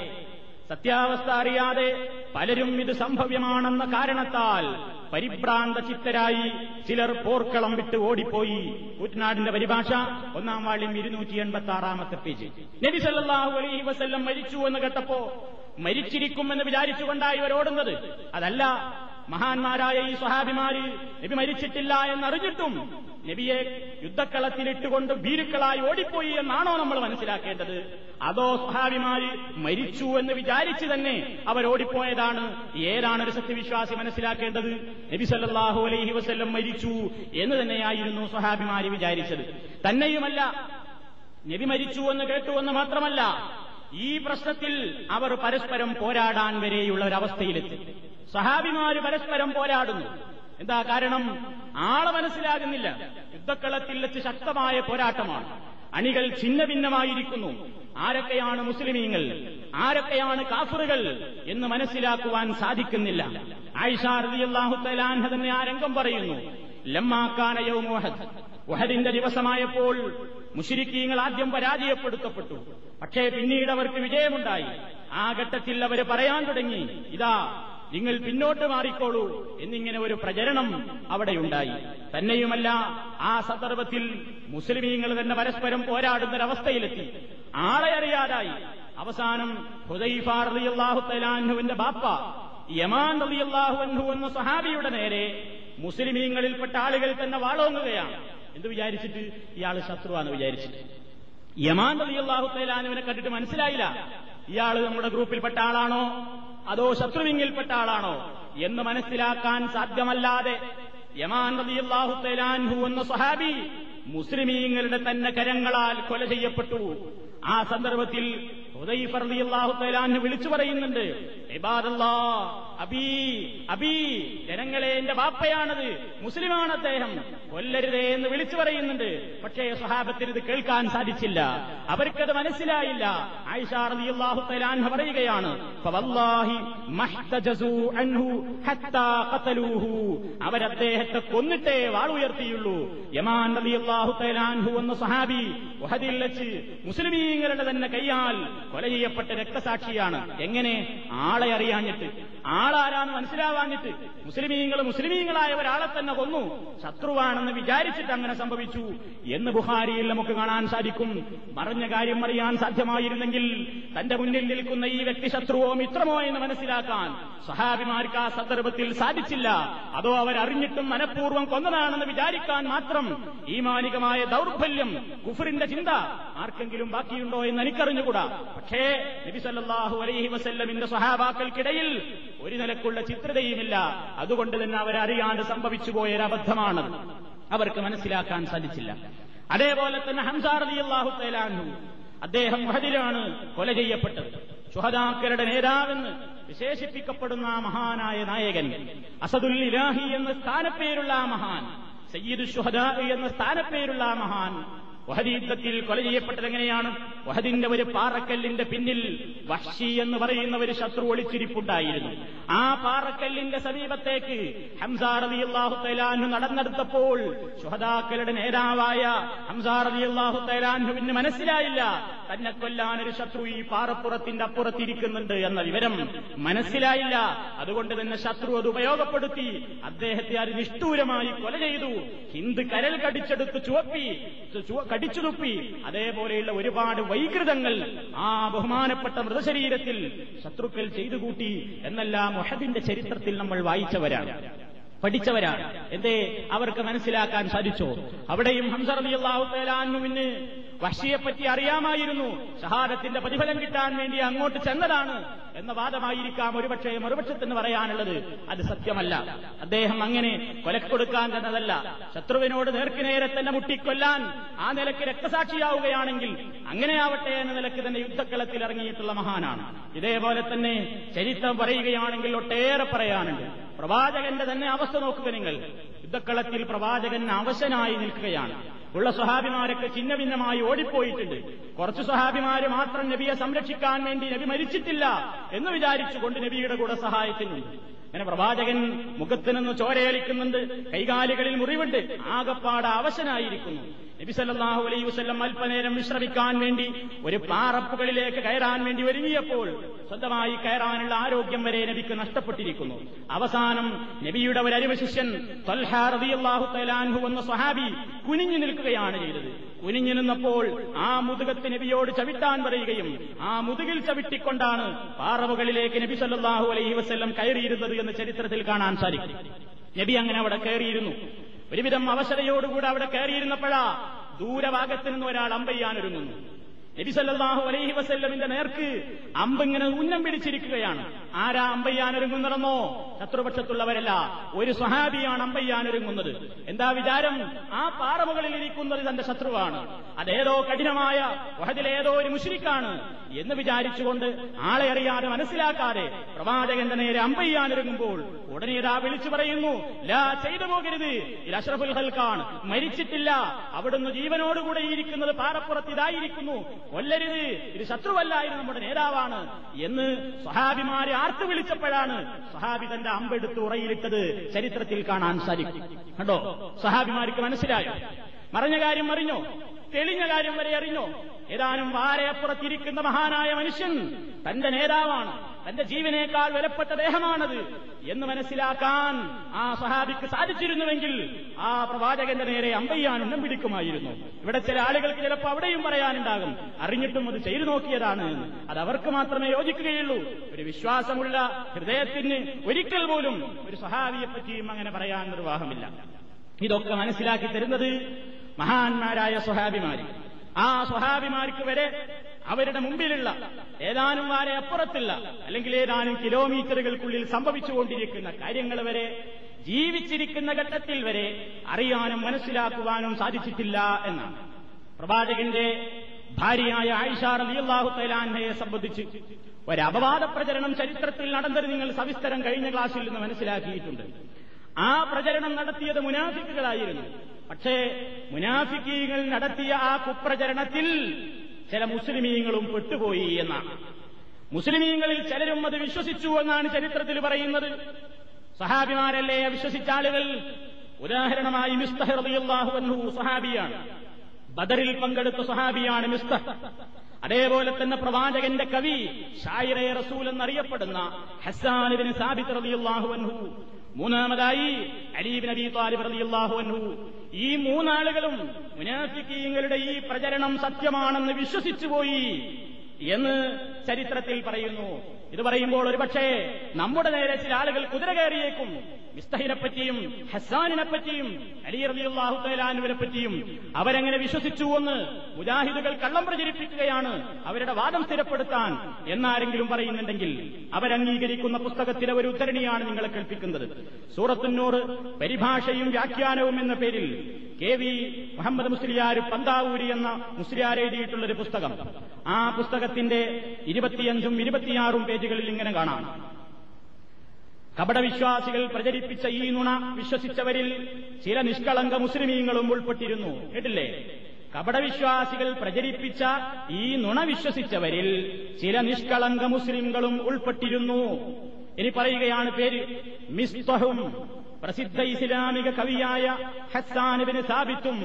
സത്യാവസ്ഥ അറിയാതെ പലരും ഇത് സംഭവ്യമാണെന്ന കാരണത്താൽ പരിഭ്രാന്ത ചിത്തരായി ചിലർ പോർക്കളം വിട്ട് ഓടിപ്പോയി. കുറ്റനാടിന്റെ പരിഭാഷ ഒന്നാം വാള്യം ഇരുന്നൂറ്റി എൺപത്തി ആറാമത്തെ പേജ്. നബി സല്ലല്ലാഹു അലൈഹി വസല്ലം മരിച്ചു എന്ന് കേട്ടപ്പോ മരിച്ചിരിക്കുമെന്ന് വിചാരിച്ചുകൊണ്ടായി ഇവർ ഓടുന്നത്. അതല്ല മഹാന്മാരായ ഈ സ്വഹാബിമാര് നബി മരിച്ചിട്ടില്ല എന്നറിഞ്ഞിട്ടും നബിയെ യുദ്ധക്കളത്തിലിട്ടുകൊണ്ട് ഭീരുക്കളായി ഓടിപ്പോയി എന്നാണോ നമ്മൾ മനസ്സിലാക്കേണ്ടത്? അതോ സ്വഹാബിമാര് മരിച്ചു എന്ന് വിചാരിച്ചു തന്നെ അവർ ഓടിപ്പോയതാണ്? ഏതാണ് ഒരു സത്യവിശ്വാസി മനസ്സിലാക്കേണ്ടത്? നബി സല്ലാഹു അലൈഹി വസ്ല്ലം മരിച്ചു എന്ന് തന്നെയായിരുന്നു സ്വഹാബിമാര് വിചാരിച്ചത്. തന്നെയുമല്ല നബി മരിച്ചു എന്ന് കേട്ടു എന്ന് മാത്രമല്ല ഈ പ്രശ്നത്തിൽ അവർ പരസ്പരം പോരാടാൻ വരെയുള്ള ഒരവസ്ഥയിലെത്തി സഹാബിമാര് പരസ്പരം പോരാടുന്നു. എന്താ കാരണം? ആളെ മനസ്സിലാകുന്നില്ല. യുദ്ധക്കളത്തിൽ വെച്ച് ശക്തമായ പോരാട്ടമാണ്. അണികൾ ഛിന്ന ഭിന്നമായിരിക്കുന്നു ആരൊക്കെയാണ് മുസ്ലിമീങ്ങൾ? ആരൊക്കെയാണ് കാഫറുകൾ? എന്ന് മനസ്സിലാക്കുവാൻ സാധിക്കുന്നില്ല. ആയിഷ റളിയല്ലാഹു തആല തന്നെ ആ രംഗം പറയുന്നു. ലമ്മാക്കാന യൗമു വഹദ് വഹദിന്റെ ദിവസമായപ്പോൾ മുഷിരിക്കീങ്ങൾ ആദ്യം പരാജയപ്പെടുത്തപ്പെട്ടു. പക്ഷേ പിന്നീട് അവർക്ക് വിജയമുണ്ടായി. ആ ഘട്ടത്തിൽ അവർ പറയാൻ തുടങ്ങി. ഇതാ നിങ്ങൾ പിന്നോട്ട് മാറിക്കോളൂ എന്നിങ്ങനെ ഒരു പ്രചരണം അവിടെയുണ്ടായി തന്നെയുമല്ല ആ സന്ദർഭത്തിൽ മുസ്ലിമീങ്ങൾ തന്നെ പരസ്പരം പോരാടുന്നൊരവസ്ഥയിലെത്തി. ആളെ അറിയാതായി. അവസാനം ഹുദൈഫാറിയാഹു തലാൻഹുവിന്റെ ബാപ്പ യമാൻ റളിയല്ലാഹു അൻഹു എന്ന സഹാബിയുടെ നേരെ മുസ്ലിമീങ്ങളിൽപ്പെട്ട ആളുകൾ തന്നെ വാളോങ്ങുകയാണ്. എന്ത് വിചാരിച്ചിട്ട്? ഇയാൾ ശത്രുവാന്ന് വിചാരിച്ചിട്ട്. യമാൻ റളിയല്ലാഹു കണ്ടിട്ട് മനസ്സിലായില്ല. ഇയാൾ നമ്മുടെ ഗ്രൂപ്പിൽപ്പെട്ട ആളാണോ? അതോ ശത്രുവിങ്ങിൽപ്പെട്ട ആളാണോ എന്ന് മനസ്സിലാക്കാൻ സാധ്യമല്ലാതെ യമാൻ റളിയല്ലാഹു തലാൻഹു എന്ന സഹാബി മുസ്ലിമീങ്ങളുടെ തന്നെ കരങ്ങളാൽ കൊല ചെയ്യപ്പെട്ടു. ആ സന്ദർഭത്തിൽ വിളിച്ചു പറയുന്നുണ്ട് അബീ അബീ ജനങ്ങളെ എന്റെ ബാപ്പയാണത് മുസ്ലിമാണ് അദ്ദേഹം കൊല്ലരുതേ എന്ന് വിളിച്ചു പറയുന്നുണ്ട്. പക്ഷേ സഹാബത്തിന് ഇത് കേൾക്കാൻ സാധിച്ചില്ല അവർക്കത് മനസ്സിലായില്ല. ആയിഷ റളിയല്ലാഹു തആല പറയുകയാണ് അവരദ്ദേഹത്തെ കൊന്നിട്ടേ വാളുയർത്തിയുള്ളൂ യമാൻ അൻഹു എന്ന സഹാബി വഹദിൽ വെച്ച് മുസ്ലിമീങ്ങളുടെ തന്നെ കൈയാൽ കൊല ചെയ്യപ്പെട്ട രക്തസാക്ഷിയാണ്. എങ്ങനെ? ആളെ അറിയാഞ്ഞിട്ട്. ആളാരാന്ന് മനസ്സിലാവാഞ്ഞിട്ട് മുസ്ലിമീങ്ങൾ മുസ്ലിമീങ്ങളായ ഒരാളെ തന്നെ കൊന്നു. ശത്രുവാണെന്ന് വിചാരിച്ചിട്ട് അങ്ങനെ സംഭവിച്ചു. എന്ന് ബുഹാരിയിൽ നമുക്ക് കാണാൻ സാധിക്കും. മറഞ്ഞ കാര്യം അറിയാൻ സാധ്യമായിരുന്നെങ്കിൽ തന്റെ മുന്നിൽ നിൽക്കുന്ന ഈ വ്യക്തി ശത്രുവോ മിത്രമോ എന്ന് മനസ്സിലാക്കാൻ സഹാബിമാർക്ക് ആ സന്ദർഭത്തിൽ സാധിച്ചില്ല. അതോ അവരറിഞ്ഞിട്ടും മനഃപൂർവം കൊന്നതാണെന്ന് വിചാരിക്കാൻ മാത്രം ഈമാനികമായ ദൗർബല്യം കുഫറിന്റെ ചിന്ത ആർക്കെങ്കിലും ബാക്കിയുണ്ടോ എന്ന് എനിക്കറിഞ്ഞുകൂടാ. പക്ഷേ നബിസല്ലാഹു അലൈഹി വസല്ലമിന്റെ സഹാബാക്കൾക്കിടയിൽ ഒരു നിലക്കുള്ള ചിത്രതയുമില്ല. അതുകൊണ്ട് തന്നെ അവരറിയാണ്ട് സംഭവിച്ചു പോയൊരബദ്ധമാണ് അവർക്ക് മനസ്സിലാക്കാൻ സാധിച്ചില്ല. അതേപോലെ തന്നെ ഹംസാർ അലി അള്ളാഹു തേലാൻഹു അദ്ദേഹം മഹദിലാണ് കൊല ചെയ്യപ്പെട്ടത്. ശുഹദാക്കരുടെ നേതാവെന്ന് വിശേഷിപ്പിക്കപ്പെടുന്ന ആ മഹാനായ നായകൻ അസദുൽ ഇലാഹി എന്ന സ്ഥാനപ്പേരുള്ള ആ മഹാൻ സയ്യിദ് ഷുഹദ എന്ന സ്ഥാനപ്പേരുള്ള ആ മഹാൻ വഹദ് യുദ്ധത്തിൽ കൊല ചെയ്യപ്പെട്ടത് എങ്ങനെയാണ്? വഹദിന്റെ ഒരു പാറക്കല്ലിന്റെ പിന്നിൽ വഷി എന്ന് പറയുന്ന ഒരു ശത്രു ഒളിച്ചിരിപ്പുണ്ടായിരുന്നു. ആ പാറക്കല്ലിന്റെ സമീപത്തേക്ക് ഹംസാർ അലി അള്ളാഹു തൈലാൻഹു നടന്നെടുത്തപ്പോൾ ശുഹദാക്കളുടെ നേതാവായ ഹംസാർ അലി അള്ളാഹു തൈലാൻഹുവിന് മനസ്സിലായില്ല. തന്നെ കൊല്ലാൻ ഒരു ശത്രു ഈ പാറപ്പുറത്തിന്റെ അപ്പുറത്തിരിക്കുന്നുണ്ട് എന്ന വിവരം മനസ്സിലായില്ല. അതുകൊണ്ട് തന്നെ ശത്രു അത് ഉപയോഗപ്പെടുത്തി അദ്ദേഹത്തെ അത് നിഷ്ഠൂരമായി കൊല ചെയ്തു. ഹിന്ദു കരൽ കടിച്ചെടുത്ത് ചുവപ്പി ചുവ- കടിച്ചു തുപ്പി. അതേപോലെയുള്ള ഒരുപാട് വൈകൃതങ്ങൾ ആ ബഹുമാനപ്പെട്ട മൃതശരീരത്തിൽ ശത്രുക്കൾ ചെയ്തു കൂട്ടി എന്നെല്ലാം മൊഹദിന്റെ ചരിത്രത്തിൽ നമ്മൾ വായിച്ചവരാണ്. പഠിച്ചവരാണ്. എന്തേ? അവർക്ക് മനസ്സിലാക്കാൻ സാധിച്ചോ? അവിടെയും അള്ളാഹു തേലാനുവിന് വഷിയെപ്പറ്റി അറിയാമായിരുന്നു. ഷഹാദത്തിന്റെ പ്രതിഫലം കിട്ടാൻ വേണ്ടി അങ്ങോട്ട് ചെന്നതാണ് എന്ന വാദമായിരിക്കാം ഒരുപക്ഷെ മറുപക്ഷത്തിന് പറയാനുള്ളത്. അത് സത്യമല്ല. അദ്ദേഹം അങ്ങനെ കൊലക്കൊടുക്കാൻ തന്നതല്ല. ശത്രുവിനോട് നേർക്കുനേരെ തന്നെ മുട്ടിക്കൊല്ലാൻ ആ നിലയ്ക്ക് രക്തസാക്ഷിയാവുകയാണെങ്കിൽ അങ്ങനെയാവട്ടെ എന്ന നിലയ്ക്ക് തന്നെ യുദ്ധക്കളത്തിൽ ഇറങ്ങിയിട്ടുള്ള മഹാനാണ്. ഇതേപോലെ തന്നെ ചരിത്രം പറയുകയാണെങ്കിൽ ഒട്ടേറെ പറയാനുണ്ട്. പ്രവാചകന്റെ തന്നെ അവസ്ഥ നോക്കുക നിങ്ങൾ. യുദ്ധക്കളത്തിൽ പ്രവാചകൻ അവശനായി നിൽക്കുകയാണ്. ഉള്ള സ്വഹാബിമാരൊക്കെ ഛിന്ന ഭിന്നമായി ഓടിപ്പോയിട്ടുണ്ട്. കുറച്ച് സ്വഹാബിമാര് മാത്രം നബിയെ സംരക്ഷിക്കാൻ വേണ്ടി നബി മരിച്ചിട്ടില്ല എന്ന് വിചാരിച്ചുകൊണ്ട് നബിയുടെ കൂടെ സഹായത്തിനുണ്ട്. അങ്ങനെ പ്രവാചകൻ മുഖത്ത് നിന്ന് ചോരയലിക്കുന്നുണ്ട് കൈകാലുകളിൽ മുറിവുണ്ട്. ആകപ്പാട് അവശനായിരിക്കുന്നു. നബിസല്ലാഹു അലൈ വസല്ലം അല്പനേരം വിശ്രമിക്കാൻ വേണ്ടി ഒരു പാറപ്പുകളിലേക്ക് കയറാൻ വേണ്ടി ഒരുങ്ങിയപ്പോൾ സ്വന്തമായി കയറാനുള്ള ആരോഗ്യം വരെ നബിക്ക് നഷ്ടപ്പെട്ടിരിക്കുന്നു. അവസാനം നബിയുടെ ഒരു അരിവശിഷ്യൻ ശിഷ്യൻ ത്വൽഹ റളിയല്ലാഹു തആലാൻഹു എന്ന സ്വഹാബി കുനിഞ്ഞു നിൽക്കുകയാണ് ചെയ്തത്. കുനിഞ്ഞു നിന്നപ്പോൾ ആ മുതുകത്ത് നബിയോട് ചവിട്ടാൻ പറയുകയും ആ മുതുകിൽ ചവിട്ടിക്കൊണ്ടാണ് പാറവുകളിലേക്ക് നബി സല്ലാഹു അലൈഹി വസ്ല്ലം കയറിയിരുന്നത് എന്ന് ചരിത്രത്തിൽ കാണാൻ സാധിക്കും. നബി അങ്ങനെ അവിടെ കയറിയിരുന്നു. ഒരുവിധം അവസരയോടുകൂടെ അവിടെ കയറിയിരുന്നപ്പോഴാ ദൂരഭാഗത്ത് നിന്ന് ഒരാൾ അമ്പയ്യാൻ ഒരുങ്ങുന്നു നബി സല്ലല്ലാഹു അലൈഹി വസല്ലമിന്റെ നേർക്ക് അമ്പിങ്ങനെ ഉന്നം പിടിച്ചിരിക്കുകയാണ്. ആരാ അമ്പയ്യാൻ ഒരുങ്ങുന്നതെന്നോ ശത്രുപക്ഷത്തുള്ളവരല്ല. ഒരു സ്വഹാബിയാണ് അമ്പയ്യാൻ ഒരുങ്ങുന്നത് എന്താ വിചാരം? ആ പാറമുകളിൽ ഇരിക്കുന്നത് തന്റെ ശത്രുവാണ്. അതേതോ കഠിനമായ വഹദിലേതോ ഒരു മുഷിരിക്കാണ് എന്ന് വിചാരിച്ചുകൊണ്ട് ആളെ അറിയാതെ മനസ്സിലാക്കാതെ പ്രവാചകന്റെ നേരെ അമ്പയ്യാൻ ഒരുങ്ങുമ്പോൾ ഉടനെ ഇതാ വിളിച്ചു പറയുന്നു ലാ ചെയ്തു പോകരുത്. ഇത് അഷ്റഫുൽ ഹൽക്കാണ് മരിച്ചിട്ടില്ല. അവിടുന്ന് ജീവനോടുകൂടെ ഇരിക്കുന്നത് പാറപ്പുറത്ത് ഇതായിരിക്കുന്നു. കൊല്ലരുത്. ഇത് ശത്രുവല്ല ഇത് നമ്മുടെ നേതാവാണ് എന്ന് സഹാബിമാരെ ആർത്തു വിളിച്ചപ്പോഴാണ് സഹാബി തന്റെ അമ്പെടുത്ത് ഉറയിലിട്ടത് ചരിത്രത്തിൽ കാണാൻ സാധിക്കും. കണ്ടോ? സഹാബിമാർക്ക് മനസ്സിലായോ? മറഞ്ഞ കാര്യം അറിഞ്ഞോ? തെളിഞ്ഞ കാര്യം വരെ അറിഞ്ഞോ? ഏതാനും വാരയപ്പുറത്തിരിക്കുന്ന മഹാനായ മനുഷ്യൻ തന്റെ നേതാവാണ്. തന്റെ ജീവനേക്കാൾ വിലപ്പെട്ട ദേഹമാണത് എന്ന് മനസ്സിലാക്കാൻ ആ സഹാബിക്ക് സാധിച്ചിരുന്നുവെങ്കിൽ ആ പ്രവാചകന്റെ നേരെ അമ്പയ്യാൻ പിടിക്കുമായിരുന്നു. ഇവിടെ ചില ആളുകൾക്ക് ചിലപ്പോൾ അവിടെയും പറയാനുണ്ടാകും. അറിഞ്ഞിട്ടും അത് ചെയ്തു നോക്കിയതാണ്. അത് അവർക്ക് മാത്രമേ യോജിക്കുകയുള്ളൂ. ഒരു വിശ്വാസമുള്ള ഹൃദയത്തിന് ഒരിക്കൽ പോലും ഒരു സഹാബിയെപ്പറ്റിയും അങ്ങനെ പറയാൻ നിർവാഹമില്ല. ഇതൊക്കെ മനസ്സിലാക്കി തരുന്നത് മഹാന്മാരായ സ്വഹാബിമാര് ആ സ്വഹാബിമാർക്ക് വരെ അവരുടെ മുമ്പിലുള്ള ഏതാനും വാരെ അപ്പുറത്തുള്ള അല്ലെങ്കിൽ ഏതാനും കിലോമീറ്ററുകൾക്കുള്ളിൽ സംഭവിച്ചുകൊണ്ടിരിക്കുന്ന കാര്യങ്ങൾ വരെ ജീവിച്ചിരിക്കുന്ന ഘട്ടത്തിൽ വരെ അറിയാനും മനസ്സിലാക്കുവാനും സാധിച്ചിട്ടില്ല എന്നാണ്. പ്രവാചകന്റെ ഭാര്യയായ ആയിഷ റളിയല്ലാഹു തൈലാൻഹയെ സംബന്ധിച്ച് ഒരു അപവാദ പ്രചരണം ചരിത്രത്തിൽ നടന്നത് നിങ്ങൾ സവിസ്തരം കഴിഞ്ഞ ക്ലാസ്സിൽ നിന്ന് മനസ്സിലാക്കിയിട്ടുണ്ട്. ആ പ്രചരണം നടത്തിയത് മുനാഫിക്കുകളായിരുന്നു. പക്ഷേ മുനാഫിക്കുകൾ നടത്തിയ ആ കുപ്രചരണത്തിൽ ചില മുസ്ലിമീങ്ങളും പെട്ടുപോയി എന്നാണ് മുസ്ലിമീങ്ങളിൽ ചിലരും അത് വിശ്വസിച്ചു എന്നാണ് ചരിത്രത്തിൽ പറയുന്നത്. സഹാബിമാരല്ലേ വിശ്വസിച്ച ആളുകൾ? ഉദാഹരണമായി റളിയല്ലാഹു അൻഹു സഹാബിയാണ്. ബദറിൽ പങ്കെടുത്ത സഹാബിയാണ് മിസ്തഹ്. അതേപോലെ തന്നെ പ്രവാചകന്റെ കവി ഷായിറെ റസൂൽ എന്നറിയപ്പെടുന്ന ഹസാനിബിൻ സാബിത് റളിയല്ലാഹു അൻഹു. മൂന്നാമതായി അലീബിൻ നബി താലിബ് റളിയല്ലാഹു അൻഹു. ഈ മൂന്നാളുകളും മുനാഫിക്കീങ്ങളുടെ ഈ പ്രചരണം സത്യമാണെന്ന് വിശ്വസിച്ചുപോയി എന്ന് ചരിത്രത്തിൽ പറയുന്നു. ഇത് പറയുമ്പോൾ ഒരുപക്ഷേ നമ്മുടെ നേരെ ചില ആളുകൾ കുതിര കയറിയേക്കും മിസ്തഹിനെ പറ്റിയും ഹസാനിനെ പറ്റിയും അലി റബിയുള്ളാഹു പറ്റിയും അവരെങ്ങനെ വിശ്വസിച്ചു എന്ന് മുജാഹിദുകൾ കള്ളം പ്രചരിപ്പിക്കുകയാണ്. അവരുടെ വാദം സ്ഥിരപ്പെടുത്താൻ എന്നാരെങ്കിലും പറയുന്നുണ്ടെങ്കിൽ അവരംഗീകരിക്കുന്ന പുസ്തകത്തിലെ ഒരു ഉദ്ധരണിയാണ് നിങ്ങളെ കേൾപ്പിക്കുന്നത്. സൂറത്തുന്നൂറ് പരിഭാഷയും വ്യാഖ്യാനവും എന്ന പേരിൽ കെ വി മുഹമ്മദ് മുസ്ലിയാർ പന്താവൂരി എന്ന മുസ്ലിയാർ എഴുതിയിട്ടുള്ള ഒരു പുസ്തകം. ആ പുസ്തകത്തിന്റെ ഇരുപത്തിയഞ്ചും ഇരുപത്തിയാറും പേജുകളിൽ ഇങ്ങനെ കാണാം. കപടവിശ്വാസികൾ പ്രചരിപ്പിച്ച ഈ നുണ വിശ്വസിച്ചവരിൽ ചില നിഷ്കളങ്ക മുസ്ലിമീങ്ങളും ഉൾപ്പെട്ടിരുന്നു. കേട്ടില്ലേ? കപടവിശ്വാസികൾ പ്രചരിപ്പിച്ച ഈ നുണ വിശ്വസിച്ചവരിൽ ചില നിഷ്കളങ്ക മുസ്ലിംകളും ഉൾപ്പെട്ടിരുന്നു. ഇനി പറയുകയാണ് പേര് മിസ്തഹും പ്രസിദ്ധ ഇസ്ലാമിക കവിയായ ഹസാനുബിന് സാബിത്തും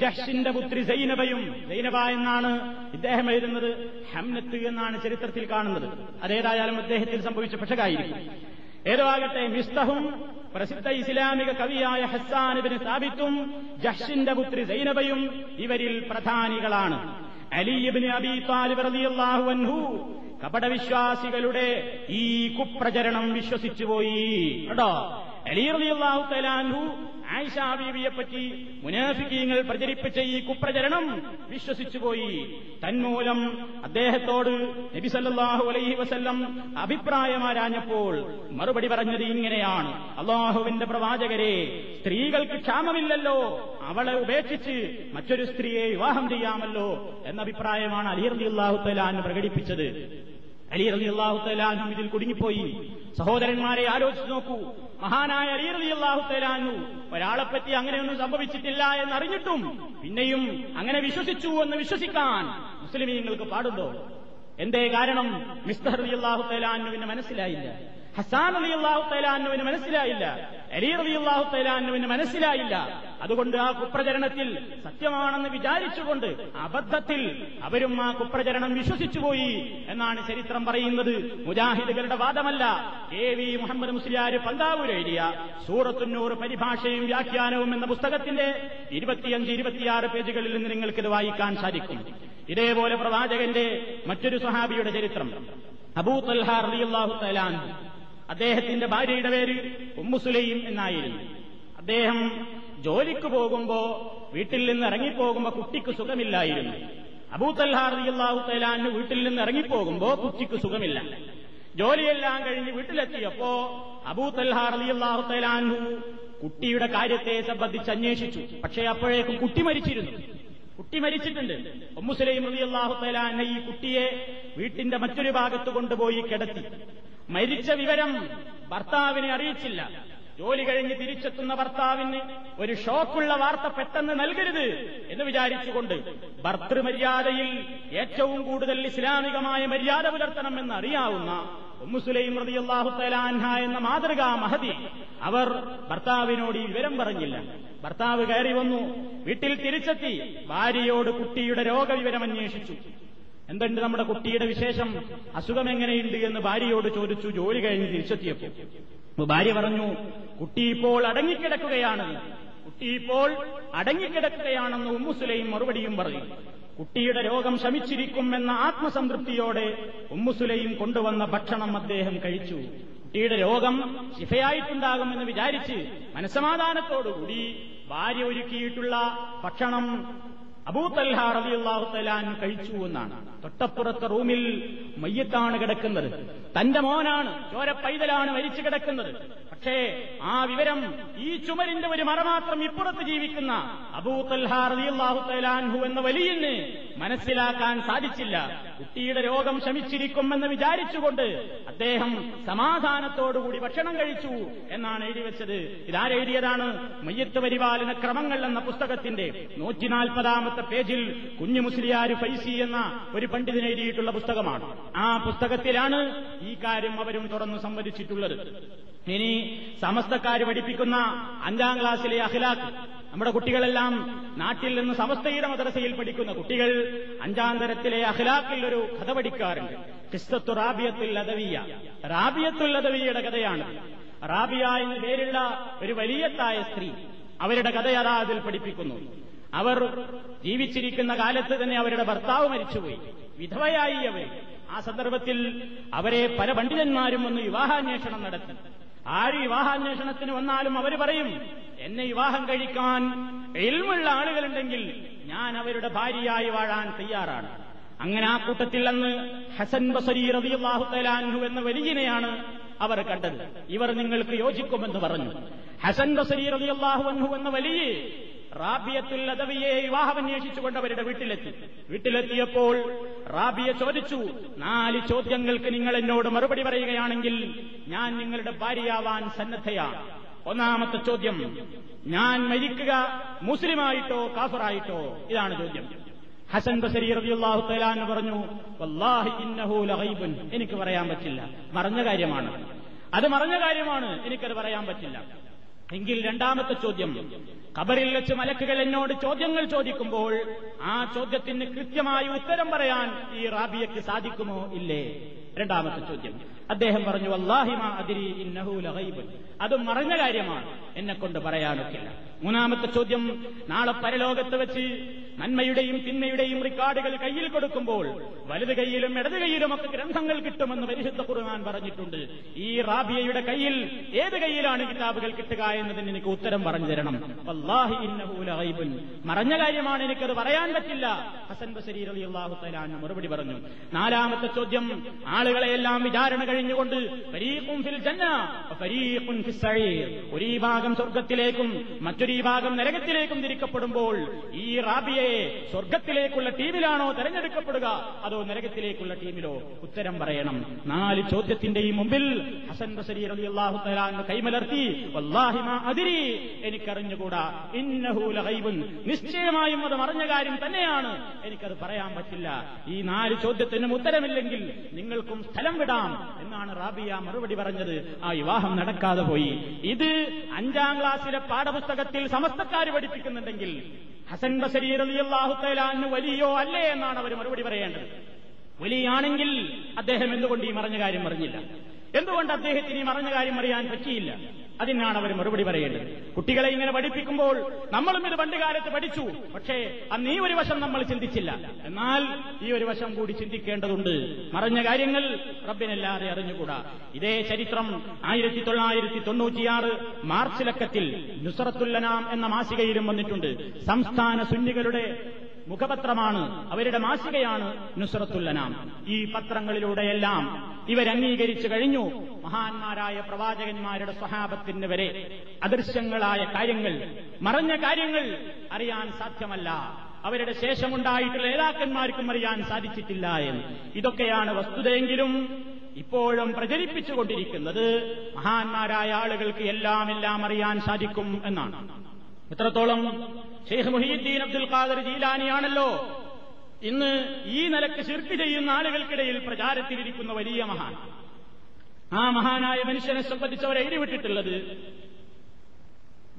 ജഷിന്റെ പുത്രി സൈനബയും. സൈനബ എന്നാണ് ഇദ്ദേഹം എഴുതുന്നത്. ഹംനത്ത് എന്നാണ് ചരിത്രത്തിൽ കാണുന്നത്. അതേതായാലും അദ്ദേഹത്തിൽ സംഭവിച്ച പക്ഷകായിരിക്കും ഏതോ ആകട്ടെ മിസ്തഹും പ്രസിദ്ധ ഇസ്ലാമിക കവിയായ ഹസാനുബിന് സാബിത്തും ജഷിന്റെ പുത്രി സൈനബയും ഇവരിൽ പ്രധാനികളാണ്. അലിയബിന് അബി താലിബ് റളിയല്ലാഹു അൻഹു കപടവിശ്വാസികളുടെ ഈ കുപ്രചരണം വിശ്വസിച്ചുപോയി. കേട്ടോ? അലി റളിയല്ലാഹു തലാൻഹു ആയിഷ ബീവിയെ പറ്റി മുനാഫിക്കീങ്ങൾ പ്രചരിപ്പിച്ച ഈ കുപ്രചരണം വിശ്വസിച്ചുപോയി. തന്മൂലം അദ്ദേഹത്തോട് നബി സല്ലല്ലാഹു അലൈഹി വസല്ലം അഭിപ്രായമാരാഞ്ഞപ്പോൾ മറുപടി പറഞ്ഞത് ഇങ്ങനെയാണ്. അള്ളാഹുവിന്റെ പ്രവാചകരെ സ്ത്രീകൾക്ക് ക്ഷാമമില്ലല്ലോ അവളെ ഉപേക്ഷിച്ച് മറ്റൊരു സ്ത്രീയെ വിവാഹം ചെയ്യാമല്ലോ എന്ന അഭിപ്രായമാണ് അലി റളിയല്ലാഹു തലാൻ പ്രകടിപ്പിച്ചത്. അലി റലി അള്ളാഹു തലാനും ഇതിൽ കുടുങ്ങിപ്പോയി. സഹോദരന്മാരെ ആലോചിച്ചു നോക്കൂ. മഹാനായ അലി റലി അള്ളാഹു തലാനു ഒരാളെപ്പറ്റി അങ്ങനെയൊന്നും സംഭവിച്ചിട്ടില്ല എന്നറിഞ്ഞിട്ടും പിന്നെയും അങ്ങനെ വിശ്വസിച്ചു എന്ന് വിശ്വസിക്കാൻ മുസ്ലിമീങ്ങൾക്ക് പാടുണ്ടോ? എന്തേ കാരണം? മിസ്റ്റർ അലിയല്ലാഹു തലാനുവിന് മനസ്സിലായില്ല. ഹസാൻ അലി അള്ളാഹു തലാനുവിന് മനസ്സിലായില്ല അലി അലി അള്ളാഹു തലാനുവിന് മനസ്സിലായില്ല. അതുകൊണ്ട് ആ കുപ്രചരണത്തിൽ സത്യമാണെന്ന് വിചാരിച്ചുകൊണ്ട് അബദ്ധത്തിൽ അവരും ആ കുപ്രചരണം വിശ്വസിച്ചുപോയി എന്നാണ് ചരിത്രം പറയുന്നത്. മുജാഹിദുകളുടെ വാദമല്ല. കെ വി മുഹമ്മദ് മുസ്ലിയാർ പന്താവൂർ എഴുതിയ സൂറത്തുന്നൂർ പരിഭാഷയും വ്യാഖ്യാനവും എന്ന പുസ്തകത്തിന്റെ ഇരുപത്തിയഞ്ച് ഇരുപത്തിയാറ് പേജുകളിൽ നിന്ന് നിങ്ങൾക്കിത് വായിക്കാൻ സാധിക്കും. ഇതേപോലെ പ്രവാചകന്റെ മറ്റൊരു സഹാബിയുടെ ചരിത്രം. അബൂ തൽഹാർ റളിയല്ലാഹു തലാൻ അദ്ദേഹത്തിന്റെ ഭാര്യയുടെ പേര് ഉമ്മുസുലൈം എന്നായിരുന്നു. അദ്ദേഹം ജോലിക്ക് പോകുമ്പോ വീട്ടിൽ നിന്ന് ഇറങ്ങിപ്പോകുമ്പോ കുട്ടിക്ക് സുഖമില്ലായിരുന്നു. അബൂത്തല്ലാഹു തലാന് വീട്ടിൽ നിന്ന് ഇറങ്ങിപ്പോകുമ്പോ കുട്ടിക്ക് സുഖമില്ല. ജോലിയെല്ലാം കഴിഞ്ഞ് വീട്ടിലെത്തിയപ്പോ അബൂത്തല്ലാഹു തലാനു കുട്ടിയുടെ കാര്യത്തെ സംബന്ധിച്ച് അന്വേഷിച്ചു. പക്ഷേ അപ്പോഴേക്കും കുട്ടി മരിച്ചിരുന്നു. കുട്ടി മരിച്ചിട്ടുണ്ട്. ഒമ്മുസലൈം റളിയല്ലാഹു തലാന ഈ കുട്ടിയെ വീട്ടിന്റെ മറ്റൊരു ഭാഗത്ത് കൊണ്ടുപോയി കിടത്തി. മരിച്ച വിവരം ഭർത്താവിനെ അറിയിച്ചില്ല. ജോലി കഴിഞ്ഞ് തിരിച്ചെത്തുന്ന ഭർത്താവിന് ഒരു ഷോക്കുള്ള വാർത്ത പെട്ടെന്ന് നൽകരുത് എന്ന് വിചാരിച്ചുകൊണ്ട് ഭർത്തൃമര്യാദയിൽ ഏറ്റവും കൂടുതൽ ഇസ്ലാമികമായ മര്യാദ പുലർത്തണമെന്ന് അറിയാവുന്ന ഉമ്മുസുലൈം റളിയല്ലാഹു തലാൻഹ എന്ന മാതൃകാ മഹതി അവർ ഭർത്താവിനോട് ഈ വിവരം പറഞ്ഞില്ല. ഭർത്താവ് കയറി വന്നു. വീട്ടിൽ തിരിച്ചെത്തി. ഭാര്യയോട് കുട്ടിയുടെ രോഗവിവരം അന്വേഷിച്ചു. എന്തുണ്ട് നമ്മുടെ കുട്ടിയുടെ വിശേഷം? അസുഖം എങ്ങനെയുണ്ട് എന്ന് ഭാര്യയോട് ചോദിച്ചു ജോലി കഴിഞ്ഞ് തിരിച്ചെത്തിയപ്പോൾ. ഭാര്യ പറഞ്ഞു കുട്ടി ഇപ്പോൾ അടങ്ങിക്കിടക്കുകയാണ്. കുട്ടി ഇപ്പോൾ അടങ്ങിക്കിടക്കുകയാണെന്ന് ഉമ്മുസുലയും മറുപടിയും പറഞ്ഞു കുട്ടിയുടെ രോഗം ശമിച്ചിരിക്കും എന്ന ആത്മസംതൃപ്തിയോടെ ഉമ്മുസുലയും കൊണ്ടുവന്ന ഭക്ഷണം അദ്ദേഹം കഴിച്ചു. കുട്ടിയുടെ രോഗം ശിഫയായിട്ടുണ്ടാകുമെന്ന് വിചാരിച്ച് മനസമാധാനത്തോടുകൂടി ഭാര്യ ഒരുക്കിയിട്ടുള്ള ഭക്ഷണം അബൂ തൽഹ റളിയല്ലാഹു തലാൻ കഴിച്ചു എന്നാണ്. തൊട്ടപ്പുറത്തെ റൂമിൽ മയ്യത്താണ് കിടക്കുന്നത്. തന്റെ മോനാണ് ചോര പൈതലാണ് മരിച്ചു കിടക്കുന്നത്. പക്ഷേ ആ വിവരം ഈ ചുമരിന്റെ ഒരു മറ മാത്രം ഇപ്പുറത്ത് ജീവിക്കുന്ന അബൂത്തല്ലാഹുത്തലാൻഹു എന്ന വലിയന് മനസ്സിലാക്കാൻ സാധിച്ചില്ല. കുട്ടിയുടെ രോഗം ശമിച്ചിരിക്കുമെന്ന് വിചാരിച്ചുകൊണ്ട് അദ്ദേഹം സമാധാനത്തോടുകൂടി ഭക്ഷണം കഴിച്ചു എന്നാണ് എഴുതി വെച്ചത്. ഇതാരെഴുതിയതാണ് മയ്യത്ത് പരിപാലന ക്രമങ്ങൾ എന്ന പുസ്തകത്തിന്റെ നൂറ്റി നാൽപ്പതാമത്തെ പേജിൽ കുഞ്ഞു മുസ്ലിയാർ ഫൈസി എന്ന ഒരു പണ്ഡിതൻ എഴുതിയിട്ടുള്ള പുസ്തകമാണ്. ആ പുസ്തകത്തിലാണ് ഈ കാര്യം അവരും തുറന്നു സംവദിച്ചിട്ടുള്ളത്. ഇനി സമസ്തക്കാർ പഠിപ്പിക്കുന്ന അഞ്ചാം ക്ലാസ്സിലെ അഖിലാഖ് നമ്മുടെ കുട്ടികളെല്ലാം നാട്ടിൽ നിന്ന് സമസ്തയുടെ മദ്രസയിൽ പഠിക്കുന്ന കുട്ടികൾ അഞ്ചാം തരത്തിലെ അഖിലാഖിൽ ഒരു കഥ പഠിക്കാറുണ്ട്. ക്രിസ്തത്തു റാബിയത്തുൽ അദവിയ. റാബിയത്തുൽ അദവിയുടെ കഥയാണ്. റാബിയ എന്ന് പേരുള്ള ഒരു വലിയത്തായ സ്ത്രീ അവരുടെ കഥയതാ അതിൽ പഠിപ്പിക്കുന്നു. അവർ ജീവിച്ചിരിക്കുന്ന കാലത്ത് തന്നെ അവരുടെ ഭർത്താവ് മരിച്ചുപോയി. വിധവയായി അവർ. ആ സന്ദർഭത്തിൽ അവരെ പല പണ്ഡിതന്മാരും ഒന്ന് വിവാഹാന്വേഷണം നടത്തി. ആര് വിവാഹാന്വേഷണത്തിന് വന്നാലും അവർ പറയും എന്നെ വിവാഹം കഴിക്കാൻ എൽമുള്ള ആളുകളുണ്ടെങ്കിൽ ഞാൻ അവരുടെ ഭാര്യയായി വാഴാൻ തയ്യാറാണ്. അങ്ങനെ ആ കൂട്ടത്തിൽ അന്ന് ഹസൻ ബസരി റളിയല്ലാഹു തലാൻഹു എന്ന വലിയനെയാണ് അവർ കണ്ടത്. ഇവർ നിങ്ങൾക്ക് യോജിക്കുമെന്ന് പറഞ്ഞു. ഹസൻ ബസരി റളിയല്ലാഹു അൻഹു എന്ന വലിയ റാബിയത്തുൽ അദവിയെ വിവാഹമന്വേഷിച്ചുകൊണ്ട് അവരുടെ വീട്ടിലെത്തി. വീട്ടിലെത്തിയപ്പോൾ റാബിയ ചോദിച്ചു നാല് ചോദ്യങ്ങൾക്ക് നിങ്ങൾ എന്നോട് മറുപടി പറയുകയാണെങ്കിൽ ഞാൻ നിങ്ങളുടെ ഭാര്യയാവാൻ സന്നദ്ധയാണ്. ഒന്നാമത്തെ ചോദ്യം ഞാൻ മരിക്കുക മുസ്ലിമായിട്ടോ കാഫറായിട്ടോ? ഇതാണ് ചോദ്യം. ഹസൻ ബസരി റബിയുള്ളാഹു തആല പറഞ്ഞു വല്ലാഹി ഇന്നഹു ലഗൈബുൻ. എനിക്ക് പറയാൻ പറ്റില്ല. മറഞ്ഞ കാര്യമാണ്. അത് മറഞ്ഞ കാര്യമാണ്. എനിക്കത് പറയാൻ പറ്റില്ല. എങ്കിൽ രണ്ടാമത്തെ ചോദ്യം ഖബറിൽ വെച്ച് മലക്കുകൾ എന്നോട് ചോദ്യങ്ങൾ ചോദിക്കുമ്പോൾ ആ ചോദ്യത്തിന് കൃത്യമായി ഉത്തരം പറയാൻ ഈ റാബിയക്ക് സാധിക്കുമോ ഇല്ലേ? രണ്ടാമത്തെ ചോദ്യം അദ്ദേഹം പറഞ്ഞു അള്ളാഹിമ അതിരി ഇന്നഹു ലഗൈബുൻ. അത് മറഞ്ഞ കാര്യമാണ് എന്നെ കൊണ്ട് പറയാനൊക്കില്ല. മൂന്നാമത്തെ ചോദ്യം നാളെ പരലോകത്ത് വെച്ച് നന്മയുടെയും തിന്മയുടെയും റിക്കാർഡുകൾ കയ്യിൽ കൊടുക്കുമ്പോൾ വലത് കൈയിലും ഇടത് കൈയിലും ഒക്കെ ഗ്രന്ഥങ്ങൾ കിട്ടുമെന്ന് പരിശുദ്ധ ഖുർആൻ പറഞ്ഞിട്ടുണ്ട്. ഈ റാബിയയുടെ കയ്യിൽ ഏത് കൈയിലാണ് കിതാബുകൾ കിട്ടുക എന്നതിന് എനിക്ക് ഉത്തരം പറഞ്ഞു തരണം. വല്ലാഹി മറഞ്ഞ കാര്യമാണ് എനിക്കത് പറയാൻ പറ്റില്ല. ഹസൻ ബസരി റളിയല്ലാഹു തആല മറുപടി പറഞ്ഞു. നാലാമത്തെ ചോദ്യം ആളുകളെയെല്ലാം വിചാരണ കഴിഞ്ഞുകൊണ്ട് ഫരീഖും ഫിൽ ജന്ന ഒരു ഭാഗം സ്വർഗത്തിലേക്കും മറ്റൊരു ഈ ഭാഗം നരകത്തിലേക്കും തിരിക്കപ്പെടുമ്പോൾ ഈ റാബിയെ സ്വർഗത്തിലേക്കുള്ള ടീമിലാണോ തെരഞ്ഞെടുക്കപ്പെടുക? അതോ നരകത്തിലേക്കുള്ള ടീമിലോ? ഉത്തരം പറയണം. നാല് ചോദ്യത്തിന്റെയും മുമ്പിൽ ഹസൻ കൈമലർത്തി അതിരി എനിക്കറിഞ്ഞുകൂടാ. ഇന്നഹു ലഗൈബുൻ. നിശ്ചയമായും അത് മറിഞ്ഞ കാര്യം തന്നെയാണ്. എനിക്കത് പറയാൻ പറ്റില്ല. ഈ നാല് ചോദ്യത്തിനും ഉത്തരമില്ലെങ്കിൽ നിങ്ങൾക്കും സ്ഥലം വിടാം എന്നാണ് റാബിയ മറുപടി പറഞ്ഞത്. ആ വിവാഹം നടക്കാതെ പോയി. ഇത് അഞ്ചാം ക്ലാസ്സിലെ പാഠപുസ്തകത്തിൽ സമസ്തക്കാർ പഠിപ്പിക്കുന്നുണ്ടെങ്കിൽ ഹസൻ ബസരി റളിയല്ലാഹു തആല വലിയോ അല്ലേ എന്നാണ് അവർ മറുപടി പറയേണ്ടത്. വലിയാണെങ്കിൽ അദ്ദേഹം എന്തുകൊണ്ട് ഈ മറഞ്ഞ കാര്യം പറഞ്ഞില്ല എന്തുകൊണ്ട് അദ്ദേഹത്തിന് ഈ മറഞ്ഞ കാര്യം അറിയാൻ പറ്റിയില്ല? അതിനാണ് അവർ മറുപടി പറയേണ്ടത്. കുട്ടികളെ ഇങ്ങനെ പഠിപ്പിക്കുമ്പോൾ നമ്മളും ഇത് പണ്ട് കാലത്ത് പഠിച്ചു. പക്ഷേ അന്ന് ഈ ഒരു വശം നമ്മൾ ചിന്തിച്ചില്ല. എന്നാൽ ഈ ഒരു വശം കൂടി ചിന്തിക്കേണ്ടതുണ്ട്. മറഞ്ഞ കാര്യങ്ങൾ റബ്ബിനല്ലാതെ അറിഞ്ഞുകൂടാ. ഇതേ ചരിത്രം ആയിരത്തി തൊള്ളായിരത്തി തൊണ്ണൂറ്റിയാറ് മാർച്ച് ലക്കത്തിൽ നുസറത്തുല്ലനാം എന്ന മാസികയിലും വന്നിട്ടുണ്ട്. സംസ്ഥാന സുന്നികളുടെ മുഖപത്രമാണ് അവരുടെ മാസികയാണ് നുസ്രത്തുല്ലനാം. ഈ പത്രങ്ങളിലൂടെയെല്ലാം ഇവരംഗീകരിച്ചു കഴിഞ്ഞു. മഹാന്മാരായ പ്രവാചകന്മാരുടെ സ്വഹാപത്തിന് വരെ അദൃശ്യങ്ങളായ കാര്യങ്ങൾ മറഞ്ഞ കാര്യങ്ങൾ അറിയാൻ സാധ്യമല്ല. അവരുടെ ശേഷമുണ്ടായിട്ടുള്ള നേതാക്കന്മാർക്കും അറിയാൻ സാധിച്ചിട്ടില്ല എന്ന്. ഇതൊക്കെയാണ് വസ്തുതയെങ്കിലും ഇപ്പോഴും പ്രചരിപ്പിച്ചുകൊണ്ടിരിക്കുന്നത്. മഹാന്മാരായ ആളുകൾക്ക് എല്ലാം എല്ലാം അറിയാൻ സാധിക്കും എന്നാണ്. എത്രത്തോളം ഷെയ്ഖ് മുഹീദ്ദീൻ അബ്ദുൽ ഖാദർ ജീലാനിയാണല്ലോ ഇന്ന് ഈ നിലയ്ക്ക് ശിർക്ക് ചെയ്യുന്ന ആളുകൾക്കിടയിൽ പ്രചാരത്തിലിരിക്കുന്ന വലിയ മഹാൻ. ആ മഹാനായ മനുഷ്യനെ സംബന്ധിച്ചവർ എഴുതിവിട്ടിട്ടുള്ളത്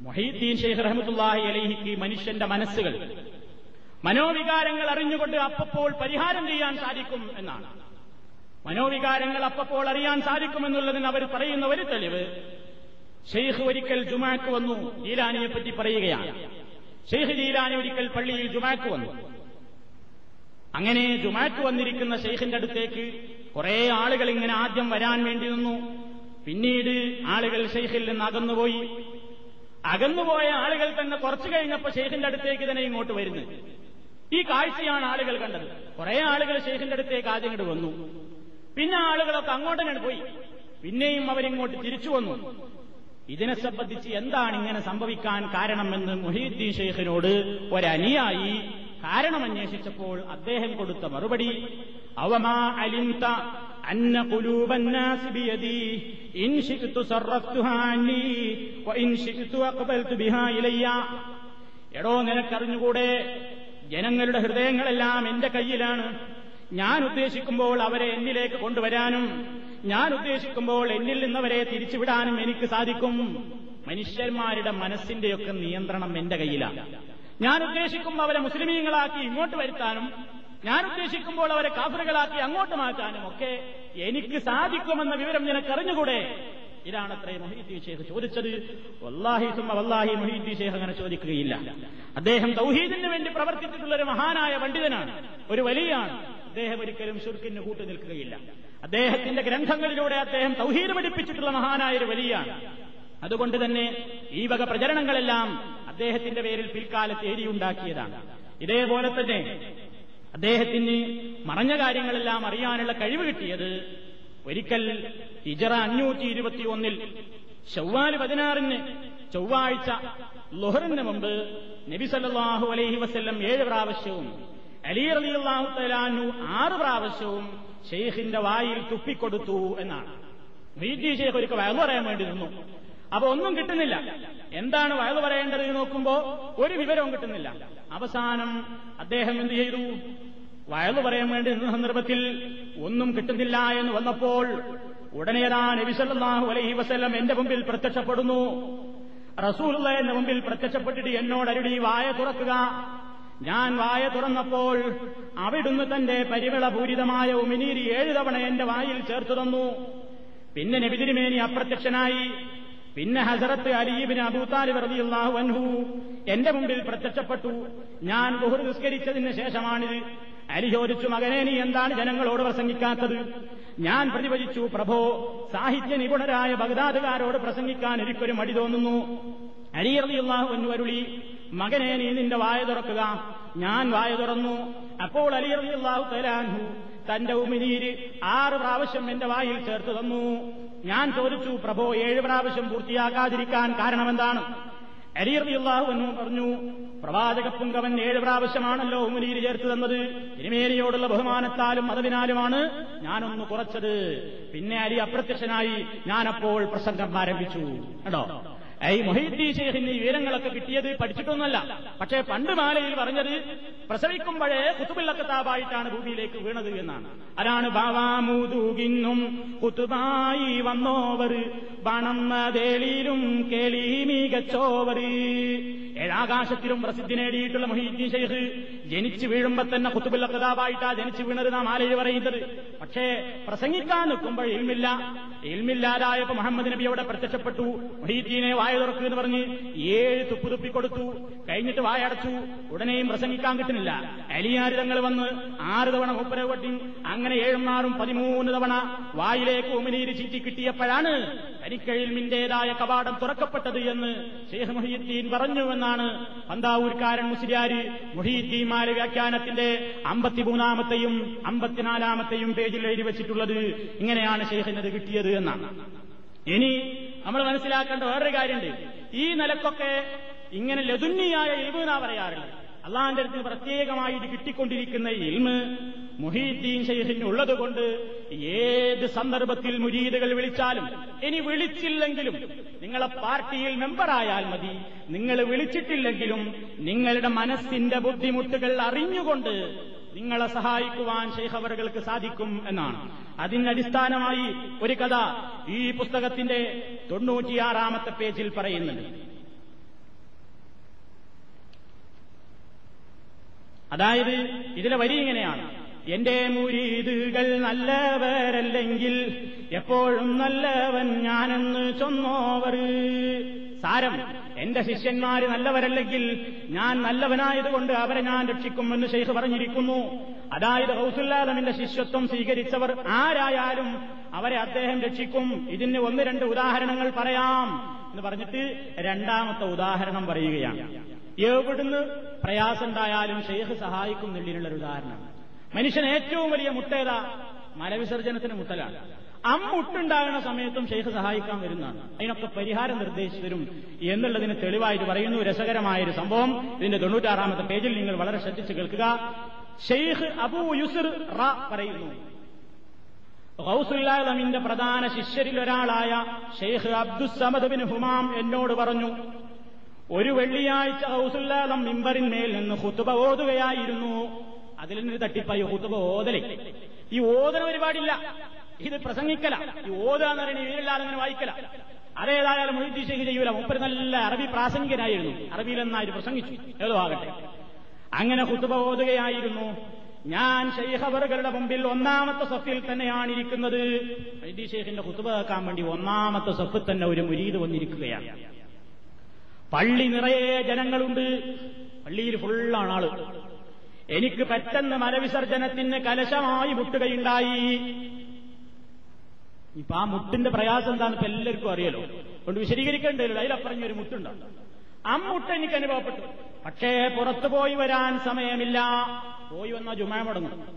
മൊഹീദ്ദീൻ ഷെയ്ഖ് റഹമത്തുല്ലാഹി അലഹിക്ക് മനുഷ്യന്റെ മനസ്സുകൾ മനോവികാരങ്ങൾ അറിഞ്ഞുകൊണ്ട് അപ്പപ്പോൾ പരിഹാരം ചെയ്യാൻ സാധിക്കും എന്നാണ്. മനോവികാരങ്ങൾ അപ്പപ്പോൾ അറിയാൻ സാധിക്കുമെന്നുള്ളതിന് അവർ പറയുന്ന ഒരു തെളിവ് ഷെയ്ഖ് ഒരിക്കൽ ജുമാക്ക് വന്നു ജീലാനിയെ പറ്റി പറയുകയാണ്. ഷെയ്ഖ് ജീലാനി ഒരിക്കൽ പള്ളിയിൽ ജുമാക്ക് വന്നു. അങ്ങനെ ജുമാക്ക് വന്നിരിക്കുന്ന ഷെയ്ഖിന്റെ അടുത്തേക്ക് കുറെ ആളുകൾ ഇങ്ങനെ ആദ്യം വരാൻ വേണ്ടി നിന്നു. പിന്നീട് ആളുകൾ ഷെയ്ഖിൽ നിന്ന് അകന്നുപോയി. അകന്നുപോയ ആളുകൾ തന്നെ കുറച്ചു കഴിഞ്ഞപ്പോൾ ഷെയ്ഖിന്റെ അടുത്തേക്ക് തന്നെ ഇങ്ങോട്ട് വരുന്നു ഈ കാഴ്ചയാണ് ആളുകൾ കണ്ടത്. കുറെ ആളുകൾ ഷെയ്ഖിന്റെ അടുത്തേക്ക് ആദ്യം ഇങ്ങോട്ട് വന്നു. പിന്നെ ആളുകളൊക്കെ അങ്ങോട്ട് തന്നെ പോയി. പിന്നെയും അവരിങ്ങോട്ട് തിരിച്ചു വന്നു. ഇതിനെ സംബന്ധിച്ച് എന്താണ് ഇങ്ങനെ സംഭവിക്കാൻ കാരണമെന്ന് മുഹീദ്ദീൻ ഷെയ്ഖിനോട് ഒരനിയായി കാരണം അന്വേഷിച്ചപ്പോൾ അദ്ദേഹം കൊടുത്ത മറുപടി അവമാ അലിന്ത ബിയദി ഇൻ ബിഹാ എടോ നിനക്കറിഞ്ഞുകൂടെ ജനങ്ങളുടെ ഹൃദയങ്ങളെല്ലാം എന്റെ കയ്യിലാണ്. ഞാൻ ഉദ്ദേശിക്കുമ്പോൾ അവരെ എന്നിലേക്ക് കൊണ്ടുവരാനും ഞാൻ ഉദ്ദേശിക്കുമ്പോൾ എന്നിൽ നിന്നവരെ തിരിച്ചുവിടാനും എനിക്ക് സാധിക്കും. മനുഷ്യന്മാരുടെ മനസ്സിന്റെയൊക്കെ നിയന്ത്രണം എന്റെ കയ്യിലാണ്. ഞാൻ ഉദ്ദേശിക്കുമ്പോൾ അവരെ മുസ്ലിമീങ്ങളാക്കി ഇങ്ങോട്ട് വരുത്താനും ഞാൻ ഉദ്ദേശിക്കുമ്പോൾ അവരെ കാഫറുകളാക്കി അങ്ങോട്ട് മാറ്റാനും ഒക്കെ എനിക്ക് സാധിക്കുമെന്ന വിവരം നിനക്കറിഞ്ഞുകൂടെ? ഇതാണ് അത്രേ മൊഹീദ്ദീൻ ഷേഖ് ചോദിച്ചത്. വല്ലാഹി സുമ വല്ലാഹി മൊഹീദ്ദീൻ ഷേഖ് അങ്ങനെ ചോദിക്കുകയില്ല. അദ്ദേഹം തൗഹീദിന് വേണ്ടി പ്രവർത്തിച്ചിട്ടുള്ള ഒരു മഹാനായ പണ്ഡിതനാണ് ഒരു വലിയാണ്. അദ്ദേഹം ഒരിക്കലും ഷുർക്കിന് കൂട്ടു നിൽക്കുകയില്ല. അദ്ദേഹത്തിന്റെ ഗ്രന്ഥങ്ങളിലൂടെ അദ്ദേഹം തൗഹീദ് പഠിപ്പിച്ചിട്ടുള്ള മഹാനായ ഒരു വലിയാണ്. അതുകൊണ്ട് തന്നെ ഈ വക പ്രചരണങ്ങളെല്ലാം അദ്ദേഹത്തിന്റെ പേരിൽ പിൽക്കാലത്ത് ഏരിയുണ്ടാക്കിയതാണ് ഇതേപോലെ തന്നെ അദ്ദേഹത്തിന് മറഞ്ഞ കാര്യങ്ങളെല്ലാം അറിയാനുള്ള കഴിവ് കിട്ടിയത് ഒരിക്കൽ ഇജറ അഞ്ഞൂറ്റി ഇരുപത്തി ഒന്നിൽ ചൊവ്വാൽ പതിനാറിന് ചൊവ്വാഴ്ച ലൊഹറിന് മുമ്പ് നബി സല്ലാഹു അലൈഹി വസ്ല്ലം ഏഴ് പ്രാവശ്യവും അലി അലിയാഹു തലാനു ആറ് പ്രാവശ്യവും ഷെയ്ഖിന്റെ വായിൽ തുപ്പിക്കൊടുത്തു എന്നാണ്. വീട്ടിൽ ഷെയ്ഖ് ഒരിക്കൽ വയലു പറയാൻ വേണ്ടി നിന്നു. അപ്പൊ ഒന്നും കിട്ടുന്നില്ല. എന്താണ് വയലു പറയേണ്ടത് നോക്കുമ്പോ ഒരു വിവരവും കിട്ടുന്നില്ല. അവസാനം അദ്ദേഹം എന്ത് ചെയ്തു? വയലു പറയാൻ വേണ്ടി നിന്ന സന്ദർഭത്തിൽ ഒന്നും കിട്ടുന്നില്ല എന്ന് വന്നപ്പോൾ ഉടനെതാ നബിസല്ലാഹു അലൈഹി വസ്ല്ലം എന്റെ മുമ്പിൽ പ്രത്യക്ഷപ്പെടുന്നു. റസൂലുള്ള എന്റെ മുമ്പിൽ പ്രത്യക്ഷപ്പെട്ടിട്ട് എന്നോട് അരുടി വായ തുറക്കുക. ഞാൻ വായ തുറന്നപ്പോൾ അവിടുന്ന് തന്റെ പരിവളപൂരിതമായ ഉമിനീരി ഏഴ് തവണ എന്റെ വായിൽ ചേർത്തു തന്നു. പിന്നെ നബിതിരുമേനി അപ്രത്യക്ഷനായി. പിന്നെ ഹസറത്ത് അലീബിന് അബൂത്താലിബ് റളിയല്ലാഹു അൻഹു എന്റെ മുമ്പിൽ പ്രത്യക്ഷപ്പെട്ടു. ഞാൻ ബഹുർ നിസ്കരിച്ചതിന് ശേഷമാണിത്. അലി ചോദിച്ചു മകനെ നീ എന്താണ് ജനങ്ങളോട് പ്രസംഗിക്കാത്തത്? ഞാൻ പ്രതിഭജിച്ചു പ്രഭോ സാഹിത്യ നിപുണരായ ബഗ്ദാദുകാരോട് പ്രസംഗിക്കാൻ എനിക്കൊരു മടി തോന്നുന്നു. അലി റളിയല്ലാഹു അൻഹു അരുളി മകനെ നീ നിന്റെ വായ തുറക്കുക. ഞാൻ വായ തുറന്നു. അപ്പോൾ അലിയറിയുള്ളാഹു തലാൻഹു തന്റെ ഉമിനീര് ആറ് പ്രാവശ്യം എന്റെ വായിൽ ചേർത്ത് തന്നു. ഞാൻ ചോദിച്ചു പ്രഭോ ഏഴ് പ്രാവശ്യം പൂർത്തിയാക്കാതിരിക്കാൻ കാരണമെന്താണ്? അലിയറിയാഹു എന്ന് പറഞ്ഞു പ്രവാചക പുങ്കവൻ ഏഴ് പ്രാവശ്യമാണല്ലോ ഉമിനീര് ചേർത്ത് തന്നത്. തിരുമേനിയോടുള്ള ബഹുമാനത്താലും മതവിനാലുമാണ് ഞാനൊന്ന് കുറച്ചത്. പിന്നെ അലി അപ്രത്യക്ഷനായി ഞാനപ്പോൾ പ്രസംഗം ആരംഭിച്ചു. കേട്ടോ ഈ മൊഹീദ്ദീൻ ഷെയ്ഖിന് ഈ വിവരങ്ങളൊക്കെ കിട്ടിയത് പഠിച്ചിട്ടൊന്നുമല്ല. പക്ഷേ പണ്ട് മാലയിൽ പറഞ്ഞത് പ്രസവിക്കുമ്പോഴേ കുത്തുബില്ലക്കത്താബായിട്ടാണ് ഭൂമിയിലേക്ക് വീണത് എന്നാണ്. അതാണ് ബാവാമൂതൂകിന്നും കുത്തുബായി വന്നോവർ തേളിയിലും കേളി മികച്ചോവർ. ഏഴാകാശത്തിലും പ്രസിദ്ധി നേടിയിട്ടുള്ള മൊഹീദ്ദീൻ ഷെയ്ഖ് ജനിച്ചു വീഴുമ്പോ തന്നെ കുത്തുബില്ലക്കതാബായിട്ടാ ജനിച്ചു വീണത് നാം ആലയിൽ പറയുന്നത്. പക്ഷേ പ്രസംഗിക്കാൻ നിൽക്കുമ്പോൾ ഇൽമില്ല. ഇൽമില്ലാതായപ്പോ മുഹമ്മദ് നബി അവിടെ പ്രത്യക്ഷപ്പെട്ടു. മുഹീദ്ദീനെ വായ തുറക്കൂ എന്ന് പറഞ്ഞ് ഏഴ് തുപ്പ് തുപ്പി കൊടുത്തു. കഴിഞ്ഞിട്ട് വായടച്ചു ഉടനെയും പ്രസംഗിക്കാൻ കിട്ടുന്നില്ല. അലിയാര് തങ്ങൾ വന്ന് ആറ് തവണ മുപ്പര കൊട്ടി അങ്ങനെ ഏഴും ആറും പതിമൂന്ന് തവണ വായിലേക്ക് ഉമിനീര് ചീറ്റി കിട്ടിയപ്പോഴാണ് തനിക്കഴിൽമിന്റേതായ കവാടം തുറക്കപ്പെട്ടത് എന്ന് ഷെയ്ഖ് മുഹീദ്ദീൻ പറഞ്ഞുവെന്നാണ് പന്താവൂർക്കാരൻ മുസ്ലിയാരി മുഹീദ്ദീൻ വ്യാഖ്യാനത്തിന്റെ അമ്പത്തിമൂന്നാമത്തെയും അമ്പത്തിനാലാമത്തെയും പേജിൽ എഴുതി വെച്ചിട്ടുള്ളത് ഇങ്ങനെയാണ് ഷെയ്ഖിനത് കിട്ടിയത് എന്നാണ്. ഇനി നമ്മൾ മനസ്സിലാക്കേണ്ട വേറൊരു കാര്യമുണ്ട്. ഈ നിലക്കൊക്കെ ഇങ്ങനെ ലതുന്നിയായ ഇൽമ് എന്നാ പറയാറില്ല അള്ളാന്റെ അടുത്ത് പ്രത്യേകമായിട്ട് കിട്ടിക്കൊണ്ടിരിക്കുന്ന ഇൽമ് മുഹീദ്ദീൻ ഷെയ്ഖിന് ഉള്ളത് കൊണ്ട് ഏത് സന്ദർഭത്തിൽ മുരീദുകൾ വിളിച്ചാലും ഇനി വിളിച്ചില്ലെങ്കിലും നിങ്ങളെ പാർട്ടിയിൽ മെമ്പറായാൽ മതി. നിങ്ങൾ വിളിച്ചിട്ടില്ലെങ്കിലും നിങ്ങളുടെ മനസ്സിന്റെ ബുദ്ധിമുട്ടുകൾ അറിഞ്ഞുകൊണ്ട് നിങ്ങളെ സഹായിക്കുവാൻ ശൈഖവറുകൾക്ക് സാധിക്കും എന്നാണ്. അതിനടിസ്ഥാനമായി ഒരു കഥ ഈ പുസ്തകത്തിന്റെ തൊണ്ണൂറ്റിയാറാമത്തെ പേജിൽ പറയുന്നുണ്ട്. അതായത് ഇതിലെ വരി ഇങ്ങനെയാണ്. എന്റെ മുരീതുകൾ നല്ലവരല്ലെങ്കിൽ എപ്പോഴും നല്ലവൻ ഞാനെന്ന് ചൊന്നോവർ. സാരം എന്റെ ശിഷ്യന്മാര് നല്ലവരല്ലെങ്കിൽ ഞാൻ നല്ലവനായതുകൊണ്ട് അവരെ ഞാൻ രക്ഷിക്കുമെന്ന് ഷെയ്ഖ് പറഞ്ഞിരിക്കുന്നു. അതായത് ഹൗസുല്ലാദമിന്റെ ശിഷ്യത്വം സ്വീകരിച്ചവർ ആരായാലും അവരെ അദ്ദേഹം രക്ഷിക്കും. ഇതിന് ഒന്ന് രണ്ട് ഉദാഹരണങ്ങൾ പറയാം എന്ന് പറഞ്ഞിട്ട് രണ്ടാമത്തെ ഉദാഹരണം പറയുകയാണ്. എവിടുന്ന് പ്രയാസമുണ്ടായാലും ഷെയ്ഖ് സഹായിക്കുന്നുള്ളതിനുള്ളൊരു ഉദാഹരണം. മനുഷ്യൻ ഏറ്റവും വലിയ മുട്ടേതാ മലവിസർജനത്തിന് മുട്ടലാണ്. അമ്മുട്ടുണ്ടാകുന്ന സമയത്തും ഷെയ്ഖ് സഹായിക്കാൻ വരുന്നതാണ്. അതിനൊക്കെ പരിഹാരം നിർദ്ദേശിച്ചു തരും എന്നുള്ളതിന് തെളിവായിട്ട് പറയുന്നു. രസകരമായ ഒരു സംഭവം. ഇതിന്റെ തൊണ്ണൂറ്റാറാമത്തെ പേജിൽ നിങ്ങൾ വളരെ ശ്രദ്ധിച്ച് കേൾക്കുക. ഷെയ്ഖ് അബൂ യുസുർ റ പറയുന്നു. ഹൗസുല്ലാമിന്റെ പ്രധാന ശിഷ്യരിൽ ഒരാളായ ഷെയ്ഖ് അബ്ദുസമദ് ബിൻ ഹുമാം എന്നോട് പറഞ്ഞു ഒരു വെള്ളിയാഴ്ച ഗൗസുല്ലാദം മിമ്പറിന്മേൽ നിന്ന് ഹുത്തുബ ഓതുകയായിരുന്നു. അതിൽ നിന്ന് തട്ടിപ്പായി ഹുത്തുബ ഓതലേ. ഈ ഓതന ഒരുപാടില്ല ഇത് പ്രസംഗിക്കല. ഈ ഓതാന്ന് പറയുന്നത് അങ്ങനെ വായിക്കല. അതേതായാലും മുഴുദ്ദീശയ്ക്ക് ചെയ്യൂല. മുപ്പര് നല്ല അറബി പ്രാസംഗികനായിരുന്നു. അറബിയിൽ നന്നായിട്ട് പ്രസംഗിച്ചു. ഏതോ ആകട്ടെ അങ്ങനെ ഹുത്തുബ ഓതുകയായിരുന്നു. ഞാൻ ഷെയ്ഖവറുകളുടെ മുമ്പിൽ ഒന്നാമത്തെ സഫിൽ തന്നെയാണ് ഇരിക്കുന്നത് മൈദി ഷെയ്ഖിന്റെ കുത്തുബ കേൾക്കാൻ വേണ്ടി ഒന്നാമത്തെ സഫ് തന്നെ ഒരു മുരീത് വന്നിരിക്കുകയാണ്. പള്ളി നിറയെ ജനങ്ങളുണ്ട്. പള്ളിയിൽ ഫുള്ളാണ് ആൾ. എനിക്ക് പെട്ടെന്ന് മലവിസർജനത്തിന് കലശമായി മുട്ടുകയുണ്ടായി. ഇപ്പൊ ആ മുട്ടിന്റെ പ്രയാസം എന്താണ് ഇപ്പൊ എല്ലാവർക്കും അറിയലോ. കൊണ്ട് വിശദീകരിക്കേണ്ടല്ലോ അതിലപ്പറഞ്ഞ ഒരു മുട്ടുണ്ടാവും ആ മുട്ട് എനിക്ക് അനുഭവപ്പെട്ടു. പക്ഷേ പുറത്തു പോയി വരാൻ സമയമില്ല. പോയി വന്ന ജുമ മുടങ്ങും.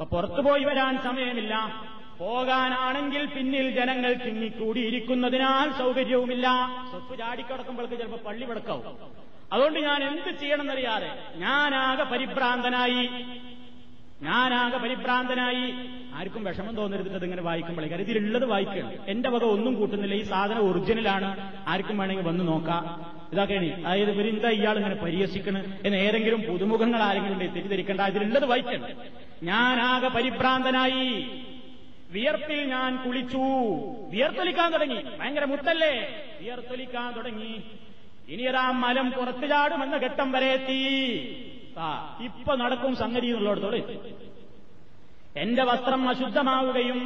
അപ്പൊ പുറത്തു പോയി വരാൻ സമയമില്ല. പോകാനാണെങ്കിൽ പിന്നിൽ ജനങ്ങൾ തിങ്ങിക്കൂടിയിരിക്കുന്നതിനാൽ സൗകര്യവുമില്ല. സ്വപ്പ് ചാടിക്കടക്കുമ്പോഴേക്ക് ചിലപ്പോൾ പള്ളി വിടക്കാവും. അതുകൊണ്ട് ഞാൻ എന്ത് ചെയ്യണമെന്നറിയാതെ ഞാനാകെ പരിഭ്രാന്തനായി. ഞാനാകെ പരിഭ്രാന്തനായി. ആർക്കും വിഷമം തോന്നരുത് ഇതിങ്ങനെ വായിക്കുമ്പോൾ. കാര്യം ഇതിലുള്ളത് വായിക്കണം എന്റെ വക ഒന്നും കൂട്ടുന്നില്ല. ഈ സാധനം ഒറിജിനലാണ് ആർക്കും വേണമെങ്കിൽ വന്ന് നോക്കാം. ഇതാക്കേണി അതായത് ഇവർ എന്താ ഇയാൾ ഇങ്ങനെ പരിഹസിക്കണ്? എന്ന് ഏതെങ്കിലും പുതുമുഖങ്ങൾ ആരെങ്കിലും തെറ്റിദ്ധരിക്കേണ്ട. അതിലുള്ളത് വായിക്കണം ഞാനാകെ പരിഭ്രാന്തനായി. വിയർപ്പിൽ ഞാൻ കുളിച്ചു. വിയർത്തൊലിക്കാൻ തുടങ്ങി. ഭയങ്കര മുട്ടല്ലേ വിയർത്തൊലിക്കാൻ തുടങ്ങി. ഇനിയതാ മലം പുറത്തു ചാടുമെന്ന ഘട്ടം വരെ എത്തി ആ ഇപ്പൊ നടക്കും സംഗതി എന്നുള്ളിടത്തോടെ. എന്റെ വസ്ത്രം അശുദ്ധമാവുകയും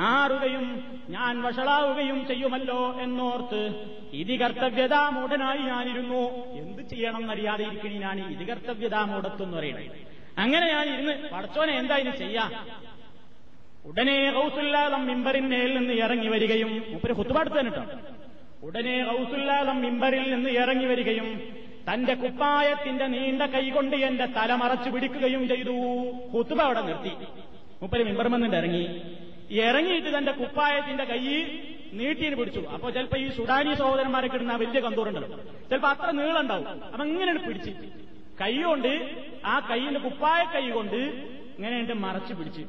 നാറുകയും ഞാൻ വഷളാവുകയും ചെയ്യുമല്ലോ എന്നോർത്ത് ഇതി കർത്തവ്യതാമൂഢനായി ഞാനിരുന്നു. എന്ത് ചെയ്യണം എന്നറിയാതെ ഇരിക്കണി ഞാൻ ഇതി ഇതി കർത്തവ്യതാമൂഢത്തെന്ന് പറയണേ. അങ്ങനെ ഞാൻ ഇരുന്ന് പടച്ചോനെ എന്താ ഇനി ചെയ്യാ? ഉടനെ ഹൗസുല്ലാദം മിമ്പറിന്മേൽ നിന്ന് ഇറങ്ങി വരികയും മുപ്പര് കുത്തുപാടുത്തേനിട്ടോ ഉടനെ റൌസുല്ലാലം മിമ്പറിൽ നിന്ന് ഇറങ്ങി വരികയും തന്റെ കുപ്പായത്തിന്റെ നീണ്ട കൈകൊണ്ട് എന്റെ തല മറച്ചു പിടിക്കുകയും ചെയ്തു. കുത്തുബ അവിടെ നിർത്തി. മുപ്പര് മിമ്പർമെന്നിട്ട് ഇറങ്ങി. ഇറങ്ങിയിട്ട് തന്റെ കുപ്പായത്തിന്റെ കൈ നീട്ടിന് പിടിച്ചു. അപ്പൊ ചിലപ്പോ ഈ സുഡാനി സഹോദരന്മാരെ കിട്ടുന്ന വലിയ കന്തൂറുണ്ടല്ലോ. ചിലപ്പോ അത്ര നീളുണ്ടാവും. അപ്പൊ ഇങ്ങനെയാണ് പിടിച്ച്. കൈ കൊണ്ട് ആ കൈയിന്റെ കുപ്പായ കൈ കൊണ്ട് ഇങ്ങനെ എന്റെ മറച്ചു പിടിച്ച്.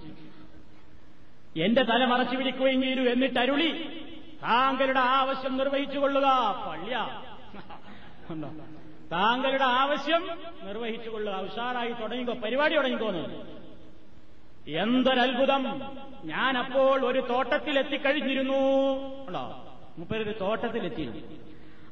എന്റെ തല മറച്ചു പിടിക്കുകയും ചെയ്തു. എന്നിട്ട് അരുളി താങ്കളുടെ ആവശ്യം നിർവഹിച്ചു കൊള്ളുക പള്ളിയ താങ്കളുടെ ആവശ്യം നിർവഹിച്ചു കൊള്ളുക ഉഷാറായി തുടങ്ങിക്കോ. പരിപാടി തുടങ്ങിക്കോന്ന്. എന്തൊരത്ഭുതം. ഞാൻ അപ്പോൾ ഒരു തോട്ടത്തിലെത്തിക്കഴിഞ്ഞിരുന്നു. ഉണ്ടോ? മുപ്പരൊരു തോട്ടത്തിലെത്തിയിരുന്നു.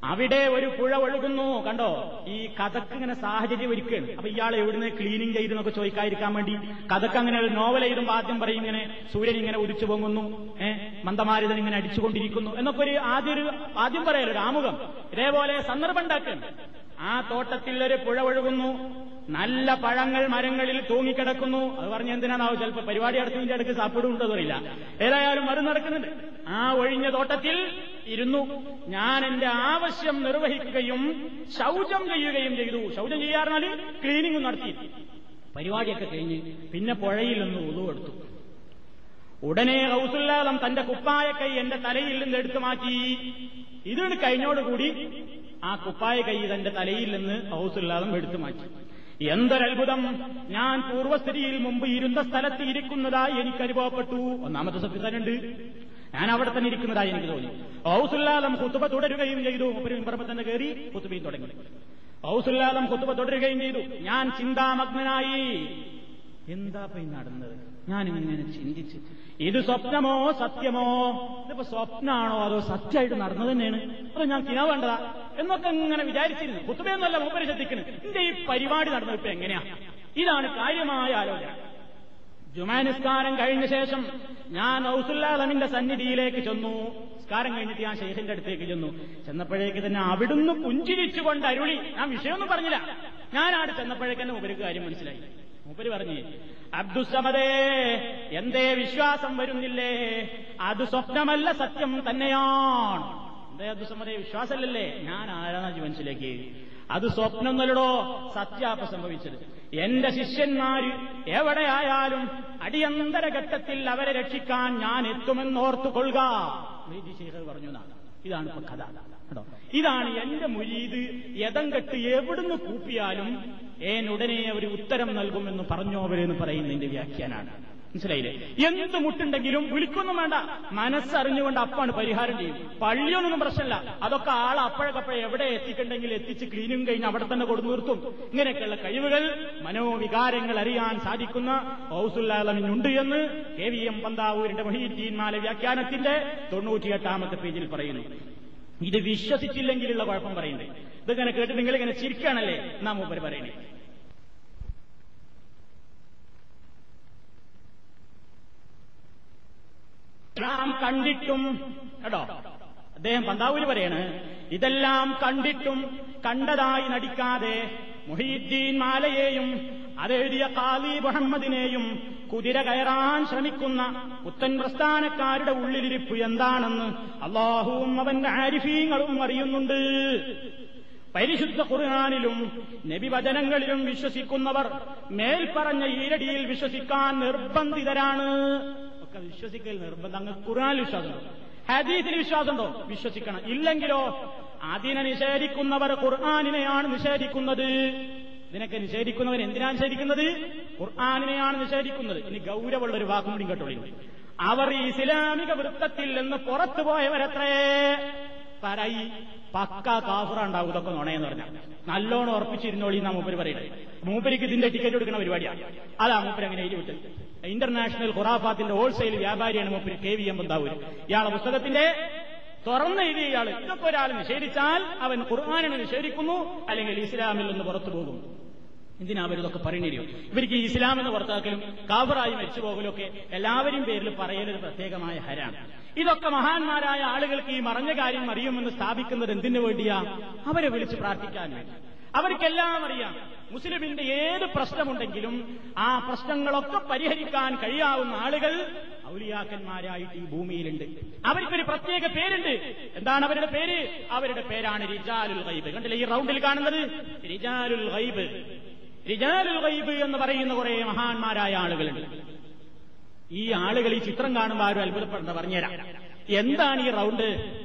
അവിടെ ഒരു പുഴ ഒഴുകുന്നു. കണ്ടോ? ഈ കഥക്ക് ഇങ്ങനെ സാഹചര്യം ഒരുക്കുകയാണ്. അപ്പൊ ഇയാൾ എവിടുന്ന് ക്ലീനിങ് ചെയ്തു ചെയ്തെന്നൊക്കെ ചോദിക്കാതിരിക്കാൻ വേണ്ടി കഥക്ക് അങ്ങനെ ഒരു നോവൽ എഴുതുമ്പോൾ ആദ്യം പറയും ഇങ്ങനെ സൂര്യൻ ഇങ്ങനെ ഉദിച്ചു പൊങ്ങുന്നു. ഏഹ് മന്ദമാരുതൻ ഇങ്ങനെ അടിച്ചുകൊണ്ടിരിക്കുന്നു എന്നൊക്കെ ഒരു ആദ്യ ഒരു ആദ്യം പറയല്ലോ ഒരു ആമുഖം. ഇതേപോലെ സന്ദർഭം ഉണ്ടാക്കുകയാണ് ആ തോട്ടത്തിൽ ഒരു പുഴ ഒഴുകുന്നു. നല്ല പഴങ്ങൾ മരങ്ങളിൽ തൂങ്ങിക്കിടക്കുന്നു. അത് പറഞ്ഞ എന്തിനാണാവും ചിലപ്പോൾ പരിപാടി അടുത്തതിന്റെ അടുക്ക് സാപ്പിടുണ്ടോ അറിയില്ല ഏതായാലും അത് നടക്കുന്നുണ്ട്. ആ ഒഴിഞ്ഞ തോട്ടത്തിൽ ഇരുന്നു. ഞാൻ എന്റെ ആവശ്യം നിർവഹിക്കുകയും ശൗചം ചെയ്യുകയും ചെയ്തു. ശൗചം ചെയ്യാറുണ്ടെങ്കിൽ ക്ലീനിങ് നടത്തി. പരിപാടിയൊക്കെ കഴിഞ്ഞ് പിന്നെ പുഴയിൽ നിന്ന് ഉതുവെടുത്തു ഉടനെ ഹൗസുല്ലാദം തന്റെ കുപ്പായ കൈ എന്റെ തലയിൽ നിന്ന് എടുത്തു മാറ്റി. ഇതിന് കഴിഞ്ഞോടുകൂടി ആ കുപ്പായ കൈ തന്റെ തലയിൽ നിന്ന് ഹൗസുല്ലാദം എടുത്തു മാറ്റി. എന്തൊരത്ഭുതം! ഞാൻ പൂർവസ്ഥിതിയിൽ മുമ്പ് ഇരുന്ന സ്ഥലത്ത് ഇരിക്കുന്നതായി എനിക്ക് അനുഭവപ്പെട്ടു ഒന്നാമത്തെ സത്യത്താനുണ്ട് ഞാൻ അവിടെ തന്നെ ഇരിക്കുന്നതായി എനിക്ക് തോന്നി. ഔസുല്ലാലം കുത്തുബ തുടരുകയും ചെയ്തു. പറമ്പ് തന്നെ കയറി കുത്തുബയും തുടങ്ങി. ഔസുല്ലാലം കുത്തുബ തുടരുകയും ചെയ്തു. ഞാൻ ചിന്താമഗ്നനായി. എന്താ പോയി നടന്നത്? ഞാനിങ്ങനെ ചിന്തിച്ച്. ഇത് സ്വപ്നമോ സത്യമോ? ഇതിപ്പോ സ്വപ്നാണോ അതോ സത്യമായിട്ട് നടന്നത് തന്നെയാണ്? അപ്പൊ ഞാൻ കിനാ വേണ്ടതാ. എന്നൊക്കെ ഇങ്ങനെ വിചാരിച്ചിരുന്നു. കുത്തുബയൊന്നുമല്ല മൂപ്പര് ശ്രദ്ധിക്കുന്നു എന്റെ ഈ പരിപാടി നടന്നത് ഇപ്പൊ എങ്ങനെയാ? ഇതാണ് കാര്യമായ ആലോചന. ജുമാനിസ്കാരം കഴിഞ്ഞ ശേഷം ഞാൻ ഔസുല്ലാദമിന്റെ സന്നിധിയിലേക്ക് ചെന്നു. നിസ്കാരം കഴിഞ്ഞിട്ട് ഞാൻ ഷെയ്ഖിന്റെ അടുത്തേക്ക് ചെന്നു. ചെന്നപ്പോഴേക്ക് തന്നെ അവിടുന്ന് പുഞ്ചിരിച്ചുകൊണ്ട് അരുളി. ഞാൻ വിഷയമൊന്നും പറഞ്ഞില്ല. ആട് ചെന്നപ്പോഴേക്ക് തന്നെ ഉപരിക്ക് കാര്യം മനസ്സിലായി. മൂപ്പര് പറഞ്ഞു അബ്ദുസമദേ എന്തേ വിശ്വാസം വരുന്നില്ലേ? അത് സ്വപ്നമല്ല സത്യം തന്നെയാണ്. എന്തേ അബ്ദുസമദേ വിശ്വാസമല്ലല്ലേ? ഞാൻ ആരാണ് ജീവൻസിലേക്ക് അത് സ്വപ്നം നല്ലടോ സത്യാപ സംഭവിച്ചത്. എന്റെ ശിഷ്യന്മാര് എവിടെയായാലും അടിയന്തര ഘട്ടത്തിൽ അവരെ രക്ഷിക്കാൻ ഞാൻ എത്തുമെന്നോർത്തു കൊള്ളുക ശേഖർ പറഞ്ഞു. ഇതാണ് ഇപ്പൊ കഥ. ഇതാണ് എന്റെ മുരീദ്. യഥം കെട്ട് എവിടുന്ന് കൂപ്പിയാലും ഏനുടനെ അവർ ഉത്തരം നൽകുമെന്ന് പറഞ്ഞോ അവരെന്ന് പറയുന്നതിന്റെ വ്യാഖ്യാനാണ്. മനസ്സിലായില്ലേ? എന്ത് മുട്ടുണ്ടെങ്കിലും വിളിക്കൊന്നും വേണ്ട. മനസ്സറിഞ്ഞുകൊണ്ട് അപ്പാണ് പരിഹാരം ചെയ്യും പള്ളിയൊന്നും പ്രശ്നമില്ല അതൊക്കെ ആൾ അപ്പോഴക്കപ്പോഴെ എവിടെ എത്തിക്കണ്ടെങ്കിൽ എത്തിച്ച് ക്ലീനും കഴിഞ്ഞ് അവിടെ തന്നെ കൊടുത്തു നിർത്തും. ഇങ്ങനെയൊക്കെയുള്ള കഴിവുകൾ മനോവികാരങ്ങൾ അറിയാൻ സാധിക്കുന്ന ഹൗസുല്ലാലമിനുണ്ട് എന്ന് കെ വി എം പന്താവൂരിന്റെ മൊഹീദ്ദീൻ മാല വ്യാഖ്യാനത്തിന്റെ തൊണ്ണൂറ്റിയെട്ടാമത്തെ പേജിൽ പറയുന്നു. ഇത് വിശ്വസിച്ചില്ലെങ്കിലുള്ള കുഴപ്പം പറയുന്നത്. ഇതിങ്ങനെ കേട്ട് നിങ്ങൾ ഇങ്ങനെ ചിരിക്കുകയാണല്ലേ? നാം മൂപ്പര് പറയണേ നാം കണ്ടിട്ടും കേട്ടോ? അദ്ദേഹം പന്താവൂര് പറയാണ് ഇതെല്ലാം കണ്ടിട്ടും കണ്ടതായി നടിക്കാതെ മുഹീദ്ദീൻ മാലയെയും അതെഴുതിയ കാലി മുഹമ്മദിനെയും കുതിര കയറാൻ ശ്രമിക്കുന്ന പുത്തൻ പ്രസ്ഥാനക്കാരുടെ ഉള്ളിലിരിപ്പ് എന്താണെന്ന് അള്ളാഹുവും അവന്റെ ആരിഫീങ്ങളും അറിയുന്നുണ്ട്. പരിശുദ്ധ ഖുർആാനിലും നബിവചനങ്ങളിലും വിശ്വസിക്കുന്നവർ മേൽപ്പറഞ്ഞ ഈരടിയിൽ വിശ്വസിക്കാൻ നിർബന്ധിതരാണ്. ഒക്കെ വിശ്വസിക്കൽ നിർബന്ധം. അങ്ങ് ഖുർആാനിൽ വിശ്വാസമുണ്ടോ? ഹദീസിൽ വിശ്വാസമുണ്ടോ? വിശ്വസിക്കണം. ഇല്ലെങ്കിലോ അതിനെ നിഷേധിക്കുന്നവർ ഖുർആാനിനെയാണ് നിഷേധിക്കുന്നത്. ഇതിനൊക്കെ നിഷേധിക്കുന്നവർ എന്തിനാണ് നിഷേധിക്കുന്നത്? ഖുർആാനിനെയാണ് നിഷേധിക്കുന്നത്. ഇനി ഗൗരവമുള്ള ഒരു വാക്കും കൂടി കേട്ടോളി അവർ ഇസ്ലാമിക വൃത്തത്തിൽ നിന്ന് പുറത്തു പോയവരത്രേ. പറയി പക്ക കാഫറ ഉണ്ടാവും ഇതൊക്കെ നുണയെന്ന് പറഞ്ഞാൽ. നല്ലോണം ഉറപ്പിച്ചിരുന്നോളി എന്നാ മൂപ്പര് പറയുന്നത് മൂപ്പരിക്ക് ഇതിന്റെ ടിക്കറ്റ് എടുക്കുന്ന പരിപാടിയാണ് അതാ മൂപ്പര് അങ്ങനെ എഴുതി വിട്ടത്. ഇന്റർനാഷണൽ ഖുറാഫാത്തിന്റെ ഹോൾസെയിൽ വ്യാപാരിയാണ് മൂപ്പര് കെ വി എം ബന്ധാവൂര് ഇയാളെ പുസ്തകത്തിന്റെ തുറന്ന എഴുതിയ ഇയാൾ ഇതൊക്കെ ഒരാൾ നിഷേധിച്ചാൽ അവൻ ഖുർആാനിനെ നിഷേധിക്കുന്നു അല്ലെങ്കിൽ ഇസ്ലാമിൽ നിന്ന് പുറത്തു പോകും. എന്തിനാ അവരിതൊക്കെ പറയണിരിയോ ഇവർക്ക് ഈ ഇസ്ലാം എന്ന് പുറത്താക്കലും കാബറായി മരിച്ചു പോകലൊക്കെ എല്ലാവരും പേരിൽ പറയലൊരു പ്രത്യേകമായ ഹരാണ് ഇതൊക്കെ മഹാന്മാരായ ആളുകൾക്ക് ഈ മറഞ്ഞ കാര്യം അറിയുമെന്ന് സ്ഥാപിക്കുന്നത് എന്തിനു വേണ്ടിയാ? അവരെ വിളിച്ച് പ്രാർത്ഥിക്കാൻ വേണ്ടി. അവർക്കെല്ലാം അറിയാം. മുസ്ലിമിന്റെ ഏത് പ്രശ്നമുണ്ടെങ്കിലും ആ പ്രശ്നങ്ങളൊക്കെ പരിഹരിക്കാൻ കഴിയാവുന്ന ആളുകൾ ഔലിയാക്കന്മാരായിട്ട് ഈ ഭൂമിയിലുണ്ട്. അവർക്കൊരു പ്രത്യേക പേരുണ്ട്. എന്താണ് അവരുടെ പേര്? അവരുടെ പേരാണ് റിജാലുൽ ഗൈബ്. കണ്ടില്ലേ ഈ റൗണ്ടിൽ കാണുന്നത്? റിജാലുൽ ഗൈബ്. റിജാലുൽ ഗൈബ് എന്ന് പറയുന്ന കുറെ മഹാന്മാരായ ആളുകളുണ്ട്. ഈ ആളുകൾ ഈ ചിത്രം കാണുമ്പോൾ ആരും അത്ഭുതപ്പെടേണ്ട പറഞ്ഞുതരാം. എന്താണ് ഈ റൗണ്ട്?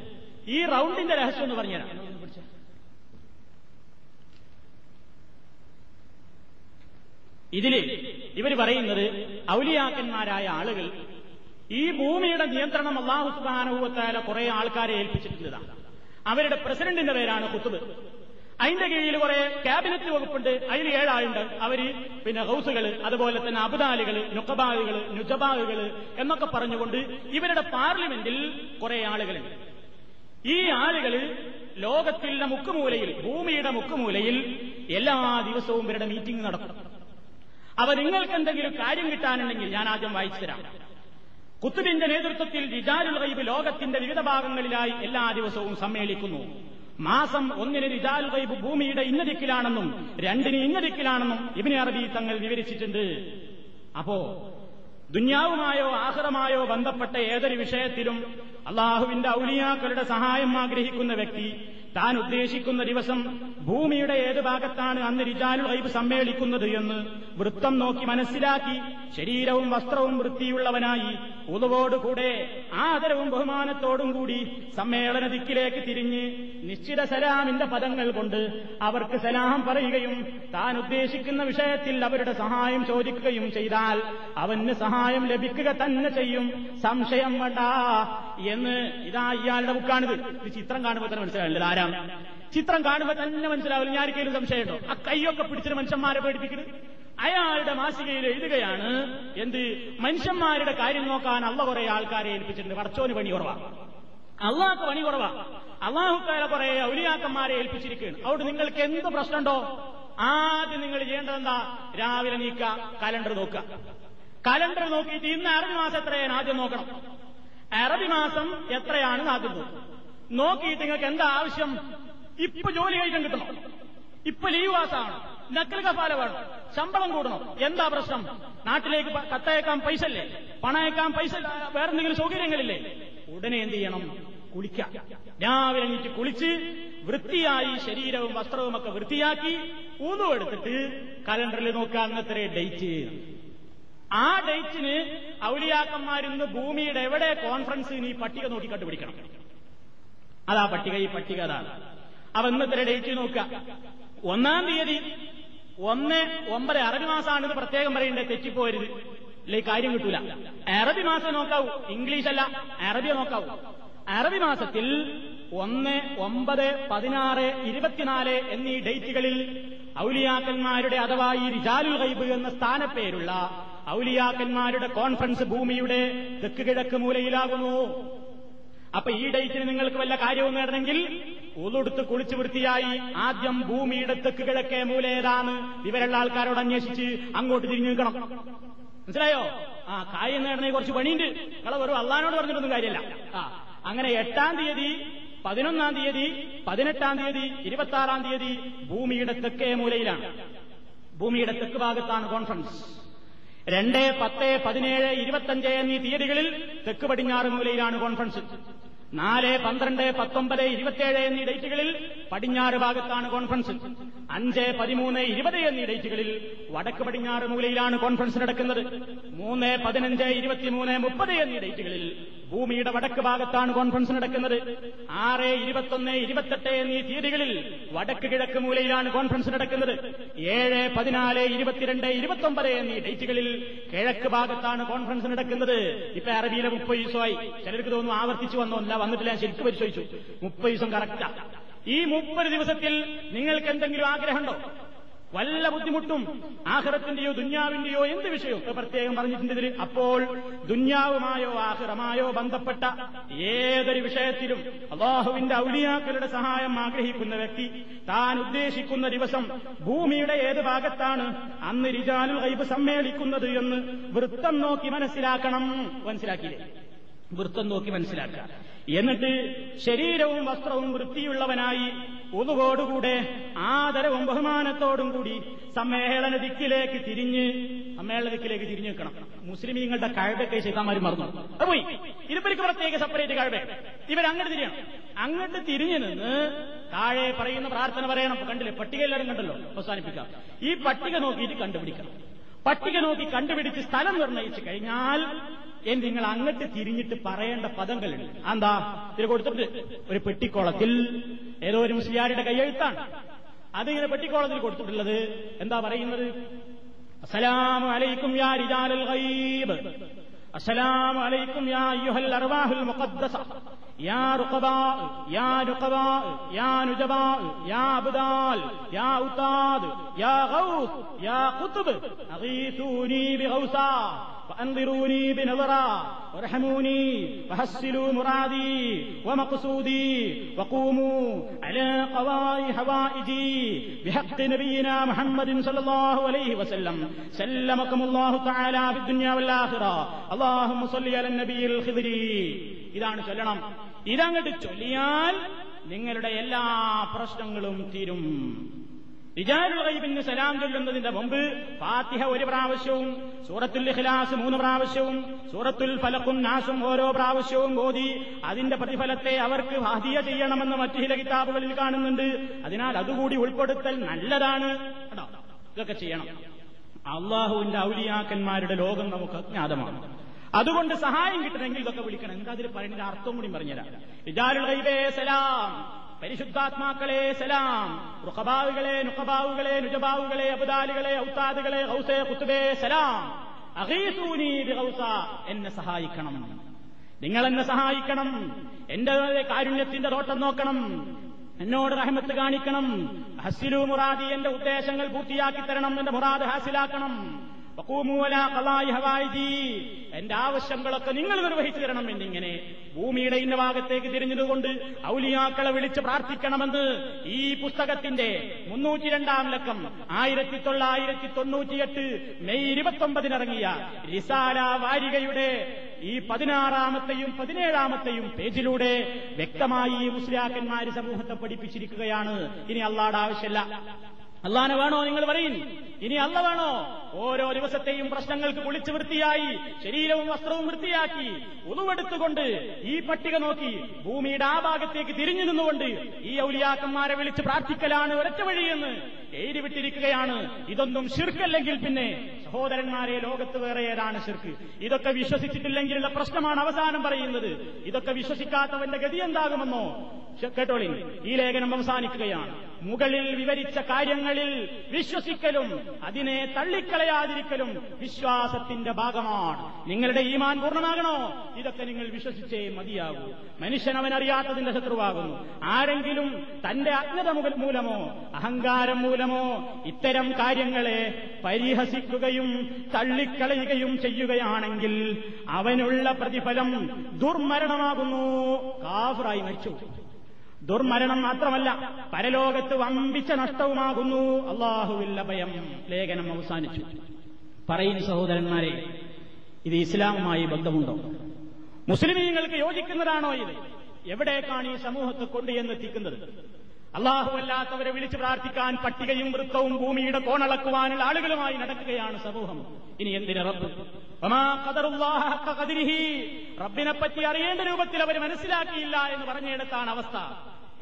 ഈ റൗണ്ടിന്റെ രഹസ്യം എന്ന് പറഞ്ഞുതരാം. ഇതിൽ ഇവർ പറയുന്നത് ഔലിയാക്കന്മാരായ ആളുകൾ ഈ ഭൂമിയുടെ നിയന്ത്രണം അള്ളാഹു സുബാനുഭവത്തായ കുറെ ആൾക്കാരെ ഏൽപ്പിച്ചിട്ടുള്ളതാണ്. അവരുടെ പ്രസിഡന്റിന്റെ പേരാണ് കുത്തുബ് അതിന്റെ കീഴിൽ കുറെ ക്യാബിനറ്റ് വകുപ്പുണ്ട്. അതിൽ ഏഴാളുണ്ട്. അവർ പിന്നെ ഹൗസുകൾ അതുപോലെ തന്നെ അബുദാലികൾ നുക്കബാഗുകൾ നുജബാഗുകൾ എന്നൊക്കെ പറഞ്ഞുകൊണ്ട് ഇവരുടെ പാർലമെന്റിൽ കുറെ ആളുകളുണ്ട്. ഈ ആളുകൾ ലോകത്തിന്റെ മുക്കുമൂലയിൽ ഭൂമിയുടെ മുക്കുമൂലയിൽ എല്ലാ ദിവസവും ഇവരുടെ മീറ്റിംഗ് നടക്കും. അവ നിങ്ങൾക്ക് എന്തെങ്കിലും കാര്യം കിട്ടാനുണ്ടെങ്കിൽ ഞാൻ ആദ്യം വായിച്ചു തരാം. കുത്തുബിന്റെ നേതൃത്വത്തിൽ റിജാലുൽ ഗൈബ് ലോകത്തിന്റെ വിവിധ ഭാഗങ്ങളിലായി എല്ലാ ദിവസവും സമ്മേളിക്കുന്നു. മാസം ഒന്നിന് റിജാൽ ഗൈബ് ഭൂമിയുടെ ഇന്നതിക്കിലാണെന്നും രണ്ടിന് ഇന്നതിക്കിലാണെന്നും ഇബിനെ അറബി തങ്ങൾ വിവരിച്ചിട്ടുണ്ട്. അപ്പോ ദുന്യാവുമായോ ആഹ്റമായോ ബന്ധപ്പെട്ട ഏതൊരു വിഷയത്തിലും അള്ളാഹുവിന്റെ ഔലിയാക്കളുടെ സഹായം ആഗ്രഹിക്കുന്ന വ്യക്തി താൻ ഉദ്ദേശിക്കുന്ന ദിവസം ഭൂമിയുടെ ഏത് ഭാഗത്താണ് അന്ന് റിജാലു ഐബ് സമ്മേളിക്കുന്നത് എന്ന് വൃത്തം നോക്കി മനസ്സിലാക്കി ശരീരവും വസ്ത്രവും വൃത്തിയുള്ളവനായി ഉളവോടുകൂടെ ആദരവും ബഹുമാനത്തോടും കൂടി സമ്മേളന ദിക്കിലേക്ക് തിരിഞ്ഞ് നിശ്ചിത സലാമിന്റെ പദങ്ങൾ കൊണ്ട് അവർക്ക് സലാം പറയുകയും താൻ ഉദ്ദേശിക്കുന്ന വിഷയത്തിൽ അവരുടെ സഹായം ചോദിക്കുകയും ചെയ്താൽ അവന് സഹായം ലഭിക്കുക തന്നെ ചെയ്യും. സംശയം വേണ്ട. എന്ന് ഇതാ ഇയാളുടെ ബുക്കാണിത്. ഇത് ചിത്രം കാണുമ്പോൾ തന്നെ മനസ്സിലായില്ല? ആരാ ചിത്രം കാണുമ്പോൾ തന്നെ മനസ്സിലാവില്ല. ഞാൻ ആർക്കെങ്കിലും സംശയമുണ്ടോ? ആ കൈയൊക്കെ പിടിച്ചിട്ട് മനുഷ്യന്മാരെ പേടിപ്പിക്കുന്നത് അയാളുടെ മാസികയിൽ എഴുതുകയാണ് എന്ത്? മനുഷ്യന്മാരുടെ കാര്യം നോക്കാൻ അള്ള കുറെ ആൾക്കാരെ ഏൽപ്പിച്ചിട്ടുണ്ട്. വടച്ചോന് പണി കുറവാ. അള്ളാഹ് പണി കുറവാ. അള്ളാഹുക്കാരെ കുറെ ഔലിയാക്കന്മാരെ ഏൽപ്പിച്ചിരിക്കുകയാണ്. അതുകൊണ്ട് നിങ്ങൾക്ക് എന്ത് പ്രശ്നമുണ്ടോ? ആദ്യം നിങ്ങൾ ചെയ്യേണ്ടത് എന്താ? രാവിലെ നീക്ക കലണ്ടർ നോക്കുക. കലണ്ടർ നോക്കിയിട്ട് ഇന്ന് അറബി മാസം എത്രയാണ്? ആദ്യം നോക്കണം. അറബി മാസം എത്രയാണ് ആദ്യം നോക്കുക നോക്കിയിട്ട് നിങ്ങൾക്ക് എന്താ ആവശ്യം? ഇപ്പൊ ജോലി കഴിക്കാൻ കിട്ടണം. ഇപ്പൊ ലീവ് മാസമാണ് നക്കൽ കപാല വേണം. ശമ്പളം കൂടണം. എന്താ പ്രശ്നം? നാട്ടിലേക്ക് കത്തയക്കാൻ പൈസ അല്ലേ പണയക്കാൻ പൈസ വേറെന്തെങ്കിലും സൗകര്യങ്ങളില്ലേ? ഉടനെ എന്ത് ചെയ്യണം? കുളിക്കാം. രാവിലെ എനിക്ക് കുളിച്ച് വൃത്തിയായി ശരീരവും വസ്ത്രവും ഒക്കെ വൃത്തിയാക്കി ഊന്നു എടുത്തിട്ട് കലണ്ടറിൽ നോക്കുക അന്നത്തെ ഡേറ്റ് ആ ഡേറ്റിന് ഔലിയാക്കന്മാരിന്ന് ഭൂമിയുടെ എവിടെ കോൺഫറൻസിന് ഈ പട്ടിക നോക്കി കണ്ടുപിടിക്കണം. അതാ പട്ടിക ഈ പട്ടിക അതാണ് അപ്പൊ ഇന്നത്തെ ഡേറ്റ് നോക്കുക. ഒന്നാം തീയതി ഒന്ന് ഒമ്പത് അറബി മാസമാണെന്ന് പ്രത്യേകം പറയണ്ടേ തെറ്റിപ്പോരുത്. അല്ലെ കാര്യം കിട്ടൂല. അറബി മാസം നോക്കാവൂ. ഇംഗ്ലീഷ് അല്ല അറബി നോക്കാവൂ. അറബി മാസത്തിൽ ഒന്ന് ഒമ്പത് പതിനാറ് ഇരുപത്തിനാല് എന്നീ ഡേറ്റുകളിൽ ഔലിയാക്കന്മാരുടെ അഥവാ ഈ റിജാലുൽ ഗൈബ് എന്ന സ്ഥാനപ്പേരുള്ള ഔലിയാക്കന്മാരുടെ കോൺഫറൻസ് ഭൂമിയുടെ തെക്ക് കിഴക്ക് മൂലയിലാകുന്നു. അപ്പൊ ഈ ഡേറ്റിന് നിങ്ങൾക്ക് വല്ല കാര്യവും നേടണമെങ്കിൽ ഉളുടുത്ത് കുളിച്ചു വൃത്തിയായി ആദ്യം ഭൂമിയുടെ തെക്ക് കിഴക്കേ മൂലേതാണ് ഇവരുള്ള ആൾക്കാരോട് അന്വേഷിച്ച് അങ്ങോട്ട് തിരിഞ്ഞു നിൽക്കണം. മനസ്സിലായോ? ആ കാര്യം നേടണേ കുറച്ച് പണിയുണ്ട്. നിങ്ങളെ വെറും അള്ളഹാനോട് പറഞ്ഞിട്ടൊന്നും കാര്യമല്ല. ആ അങ്ങനെ എട്ടാം തീയതി പതിനൊന്നാം തീയതി പതിനെട്ടാം തീയതി ഇരുപത്തി ആറാം തീയതി ഭൂമിയുടെ തെക്കേ മൂലയിലാണ്. ഭൂമിയുടെ തെക്ക് ഭാഗത്താണ് കോൺഫറൻസ് രണ്ട് പത്ത് പതിനേഴ് ഇരുപത്തഞ്ച് എന്നീ തീയതികളിൽ തെക്ക് പടിഞ്ഞാറ് മൂലയിലാണ് കോൺഫറൻസ് നാല് പന്ത്രണ്ട് പത്തൊമ്പത് ഇരുപത്തിയേഴ് എന്നീ ഡേറ്റുകളിൽ പടിഞ്ഞാറ് ഭാഗത്താണ് കോൺഫറൻസ് അഞ്ച് പതിമൂന്ന് ഇരുപത് എന്നീ ഡേറ്റുകളിൽ വടക്ക് പടിഞ്ഞാറ് മൂലയിലാണ് കോൺഫറൻസ് നടക്കുന്നത്. മൂന്ന് പതിനഞ്ച് ഇരുപത്തിമൂന്ന് മുപ്പത് എന്നീ ഡേറ്റുകളിൽ ഭൂമിയുടെ വടക്ക് ഭാഗത്താണ് കോൺഫറൻസ് നടക്കുന്നത്. ആറ് ഇരുപത്തൊന്ന് ഇരുപത്തെട്ട് എന്നീ തീയതികളിൽ വടക്ക് കിഴക്ക് മൂലയിലാണ് കോൺഫറൻസ് നടക്കുന്നത്. ഏഴ് പതിനാല് ഇരുപത്തിരണ്ട് ഇരുപത്തൊമ്പത് എന്നീ ഡേറ്റുകളിൽ കിഴക്ക് ഭാഗത്താണ് കോൺഫറൻസ് നടക്കുന്നത്. ഇപ്പൊ അറബിയിലെ മുപ്പത് ദിവസമായി. ചിലർക്ക് തോന്നുന്നു ആവർത്തിച്ചു വന്നോ? വന്നോല്ല വന്നിട്ടില്ല. ശരിക്കും പരിശോധിച്ചു. മുപ്പത് ദിവസം കറക്റ്റാ ഈ മുപ്പത് ദിവസത്തിൽ നിങ്ങൾക്ക് എന്തെങ്കിലും ആഗ്രഹമുണ്ടോ? വല്ല ബുദ്ധിമുട്ടും ആഹ്റത്തിന്റെയോ ദുന്യാവിന്റെയോ എന്ത് വിഷയവും പ്രത്യേകം പറഞ്ഞിട്ടുണ്ട് ഇതിൽ അപ്പോൾ ദുന്യാവുമായോ ആഹ്റമായോ ബന്ധപ്പെട്ട ഏതൊരു വിഷയത്തിലും അള്ളാഹുവിന്റെ ഔലിയാക്കളുടെ സഹായം ആഗ്രഹിക്കുന്ന വ്യക്തി താൻ ഉദ്ദേശിക്കുന്ന ദിവസം ഭൂമിയുടെ ഏത് ഭാഗത്താണ് അന്ന് രിജാലു കൈബ് സമ്മേളിക്കുന്നത് എന്ന് വൃത്തം നോക്കി മനസ്സിലാക്കണം. മനസ്സിലാക്കിയില്ലേ? വൃത്തം നോക്കി മനസ്സിലാക്കുക. എന്നിട്ട് ശരീരവും വസ്ത്രവും വൃത്തിയുള്ളവനായി ഒതുകോടുകൂടെ ആദരവും ബഹുമാനത്തോടും കൂടി സമ്മേളന ദിക്കിലേക്ക് തിരിഞ്ഞ് സമ്മേളന ദിക്കിലേക്ക് തിരിഞ്ഞു നിൽക്കണം. മുസ്ലിമീങ്ങളുടെ കഴകൊക്കെ ചെയ്താമാര് മറന്നു. അത് പോയി. ഇതിപ്പോ പ്രത്യേക സെപ്പറേറ്റ് കഴവ ഇവരങ്ങോട്ട് തിരിയണം. അങ്ങോട്ട് തിരിഞ്ഞു നിന്ന് താഴെ പറയുന്ന പ്രാർത്ഥന പറയണം. കണ്ടില്ലേ? പട്ടിക എല്ലാവരും കണ്ടല്ലോ? അവസാനിപ്പിക്കാം. ഈ പട്ടിക നോക്കിയിട്ട് കണ്ടുപിടിക്കണം. പട്ടിക നോക്കി കണ്ടുപിടിച്ച് സ്ഥലം നിർണയിച്ചു കഴിഞ്ഞാൽ എന്ന് നിങ്ങൾ അങ്ങോട്ട് തിരിഞ്ഞിട്ട് പറയേണ്ട പദങ്ങളുണ്ട്. എന്താ ഇത് കൊടുത്തിട്ട് ഒരു പെട്ടിക്കോളത്തിൽ ഏതോ ഒരു മുസ്ലിയാരുടെ കൈയെഴുത്താണ്. ഇങ്ങനെ പെട്ടിക്കോളത്തിൽ കൊടുത്തിട്ടുള്ളത് എന്താ പറയുന്നത്? അസ്സലാമു അലൈക്കും യാ റിജാലൽ ഗൈബ്. അസ്സലാമു അലൈക്കും യാ അയ്യുഹൽ അർവാഹുൽ മുഖദ്ദസ. يا رقباء يا رقباء يا نجباء يا أبدال يا أوتاد يا غوث يا قطب أغيثوني بغوثا وأنظروني بنظرا وارحموني وحسلوا مرادي ومقصودي وقوموا على قضاء حوائجي بحق نبينا محمد صلى الله عليه وسلم سلمكم الله تعالى في الدنيا والآخرة اللهم صل على النبي الخضري ഇതാണ് ചൊല്ലണം ഇതങ്ങോട്ട് ചൊല്ലിയാൽ നിങ്ങളുടെ എല്ലാ പ്രശ്നങ്ങളും തീരും. ഗൈബിന് സലാം ചൊല്ലുന്നതിന്റെ മുമ്പ് ഫാത്തിഹ ഒരു പ്രാവശ്യവും സൂറത്തുൽ ഇഖ്ലാസ് മൂന്ന് പ്രാവശ്യവും സൂറത്തുൽ ഫലക്കും നാസും ഓരോ പ്രാവശ്യവും ഓതി അതിന്റെ പ്രതിഫലത്തെ അവർക്ക് ഹാദിയ ചെയ്യണമെന്ന് മറ്റു ചില കിതാബുകളിൽ കാണുന്നുണ്ട്. അതിനാൽ അതുകൂടി ഉൾപ്പെടുത്തൽ നല്ലതാണ്. ഇതൊക്കെ ചെയ്യണം. അള്ളാഹുവിന്റെ ഔലിയാക്കന്മാരുടെ ലോകം നമുക്ക് അജ്ഞാതമാണ്. അതുകൊണ്ട് സഹായം കിട്ടണമെങ്കിൽ ഇതൊക്കെ വിളിക്കണം. എന്താ അതിൽ പറയുന്നതിന്റെ അർത്ഥം കൂടി പറഞ്ഞുതരാം. സലാം പരിശുദ്ധാത്മാക്കളെ സലാം റുഖബാവുകളെ നുഖബാവുകളെ നുജബാവുകളെ അബുദാലുകളെ ഔത്താദുകളെ ഹൗസെ കുത്തുബേ സലാം. എന്നെ സഹായിക്കണം. നിങ്ങൾ എന്നെ സഹായിക്കണം. എന്റെ കാരുണ്യത്തിന്റെ തോട്ടം നോക്കണം. എന്നോട് റഹമത്ത് കാണിക്കണം. ഹസിലു മുറാദി എന്റെ ഉദ്ദേശങ്ങൾ പൂർത്തിയാക്കി തരണം. എന്റെ മുറാദ് ഹാസിലാക്കണം. എന്റെ ആവശ്യങ്ങളൊക്കെ നിങ്ങൾ നിർവഹിച്ചു തരണം എന്നിങ്ങനെ ഭൂമിയുടെ ഇന്ന ഭാഗത്തേക്ക് തിരിഞ്ഞതുകൊണ്ട് ഔലിയാക്കളെ വിളിച്ച് പ്രാർത്ഥിക്കണമെന്ന് ഈ പുസ്തകത്തിന്റെ മുന്നൂറ്റി രണ്ടാം ലക്കം ആയിരത്തി തൊള്ളായിരത്തി തൊണ്ണൂറ്റിയെട്ട് മെയ് ഇരുപത്തൊമ്പതിനിറങ്ങിയ റിസാല വാരികയുടെ ഈ പതിനാറാമത്തെയും പതിനേഴാമത്തെയും പേജിലൂടെ വ്യക്തമായി ഈ മുസ്ലിയാക്കന്മാര് സമൂഹത്തെ പഠിപ്പിച്ചിരിക്കുകയാണ്. ഇനി അള്ളാടെ ആവശ്യമില്ല. അള്ളാനെ വേണോ നിങ്ങൾ പറയും? ഇനി അല്ല വേണോ? ഓരോ ദിവസം ദിവസത്തെയും പ്രശ്നങ്ങൾക്ക് കുളിച്ചു വൃത്തിയായി ശരീരവും വസ്ത്രവും വൃത്തിയാക്കി ഉളുവെടുത്തുകൊണ്ട് ഈ പട്ടിക നോക്കി ഭൂമിയുടെ ആ ഭാഗത്തേക്ക് തിരിഞ്ഞു നിന്നുകൊണ്ട് ഈ ഔലിയാക്കന്മാരെ വിളിച്ച് പ്രാർത്ഥിക്കലാണ് ഒരൊറ്റ വഴിയെന്ന് എഴുതി വിട്ടിരിക്കുകയാണ്. ഇതൊന്നും ശിർക്കല്ലെങ്കിൽ പിന്നെ സഹോദരന്മാരെ ലോകത്ത് വേറെ ഏതാണ് ശിർക്ക്? ഇതൊക്കെ വിശ്വസിച്ചിട്ടില്ലെങ്കിലുള്ള പ്രശ്നമാണ് അവസാനം പറയുന്നത്. ഇതൊക്കെ വിശ്വസിക്കാത്തവന്റെ ഗതി എന്താകുമെന്നോ? കേട്ടോളി ഈ ലേഖനം അവസാനിക്കുകയാണ്. മുകളിൽ വിവരിച്ച കാര്യങ്ങളിൽ വിശ്വസിക്കലും അതിനെ തള്ളിക്കളയാതിരിക്കലും വിശ്വാസത്തിന്റെ ഭാഗമാണ്. നിങ്ങളുടെ ഈമാൻ പൂർണമാകണോ? ഇതൊക്കെ നിങ്ങൾ വിശ്വസിച്ചേ മതിയാകൂ. മനുഷ്യൻ അവനറിയാത്തതിന്റെ ശത്രുവാകുന്നു. ആരെങ്കിലും തന്റെ അജ്ഞത മൂലമോ അഹങ്കാരം മൂലമോ ഇത്തരം കാര്യങ്ങളെ പരിഹസിക്കുകയും തള്ളിക്കളയുകയും ചെയ്യുകയാണെങ്കിൽ അവനുള്ള പ്രതിഫലം ദുർമരണമാകുന്നു. കാഫറായി മരിച്ചു ദുർമരണം മാത്രമല്ല പരലോകത്ത് വമ്പിച്ച നഷ്ടവുമാകുന്നു. അള്ളാഹുവില്ല ഭയം ലേഖനം അവസാനിച്ചു. പറയുന്ന സഹോദരന്മാരെ ഇത് ഇസ്ലാമുമായി ബന്ധമുണ്ടോ? മുസ്ലിമീങ്ങൾക്ക് യോജിക്കുന്നതാണോ ഇത്? എവിടേക്കാണ് ഈ സമൂഹത്തെ കൊണ്ടുചെന്നെത്തിക്കുന്നത്? അല്ലാത്തവരെ വിളിച്ചു പ്രാർത്ഥിക്കാൻ പട്ടികയും വൃത്തവും ഭൂമിയുടെ കോണളക്കുവാനുള്ള ആളുകളുമായി നടക്കുകയാണ് സമൂഹം. ഇനി എന്തിന് റബ്ബ്? റബ്ബിനെ പറ്റി അറിയേണ്ട രൂപത്തിൽ അവർ മനസ്സിലാക്കിയില്ല എന്ന് പറഞ്ഞിടത്താണ് അവസ്ഥ.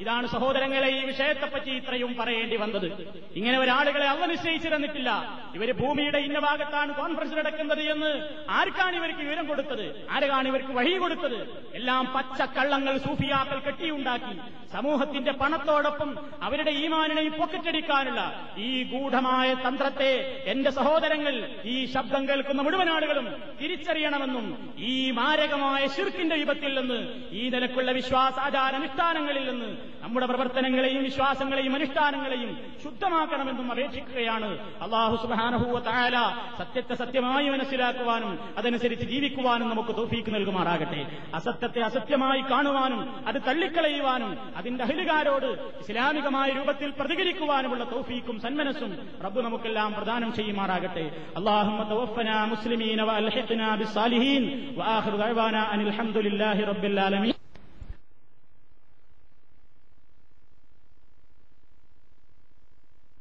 ഇതാണ് സഹോദരങ്ങളെ ഈ വിഷയത്തെപ്പറ്റി ഇത്രയും പറയേണ്ടി വന്നത്. ഇങ്ങനെ ഒരാളുകളെ അവ നിശ്ചയിച്ചിരുന്നിട്ടില്ല. ഇവർ ഭൂമിയുടെ ഇന്ന ഭാഗത്താണ് കോൺഫറൻസ് നടക്കുന്നത് എന്ന് ആർക്കാണ് ഇവർക്ക് വിവരം കൊടുത്തത്? ആരാണ് ഇവർക്ക് വഴി കൊടുത്തത്? എല്ലാം പച്ച കള്ളങ്ങൾ സൂഫിയാക്കൾ കെട്ടിയുണ്ടാക്കി. സമൂഹത്തിന്റെ പണത്തോടൊപ്പം അവരുടെ ഈമാനിനെ പൊക്കറ്റടിക്കാനുള്ള ഈ ഗൂഢമായ തന്ത്രത്തെ എന്റെ സഹോദരങ്ങൾ ഈ ശബ്ദം കേൾക്കുന്ന മുഴുവൻ ആളുകളും തിരിച്ചറിയണമെന്നും ഈ മാരകമായ ശിർക്കിന്റെ വിപത്തിൽ നിന്ന് ഈ നിലക്കുള്ള വിശ്വാസാചാരാനുഷ്ഠാനങ്ങളിൽ നിന്ന് നമ്മുടെ പ്രവർത്തനങ്ങളെയും വിശ്വാസങ്ങളെയും അനുഷ്ഠാനങ്ങളെയും ശുദ്ധമാക്കണമെന്നും അപേക്ഷിക്കുകയാണ്. അള്ളാഹു സുബാനഹൂവ തായാല സത്യത്തെ സത്യമായി മനസ്സിലാക്കുവാനും അതനുസരിച്ച് ജീവിക്കുവാനും നമുക്ക് തോഫീക്ക് നൽകുമാറാകട്ടെ. അസത്യത്തെ അസത്യമായി കാണുവാനും അത് തള്ളിക്കളയുവാനും അതിന്റെ അഹിലുകാരോട് ഇസ്ലാമികമായ രൂപത്തിൽ പ്രതികരിക്കുവാനുമുള്ള തോഫീക്കും സന്മനസ്സും റബ്ബ് നമുക്കെല്ലാം പ്രദാനം ചെയ്യുമാറാകട്ടെ. അള്ളാഹു മുസ്ലിമീൻ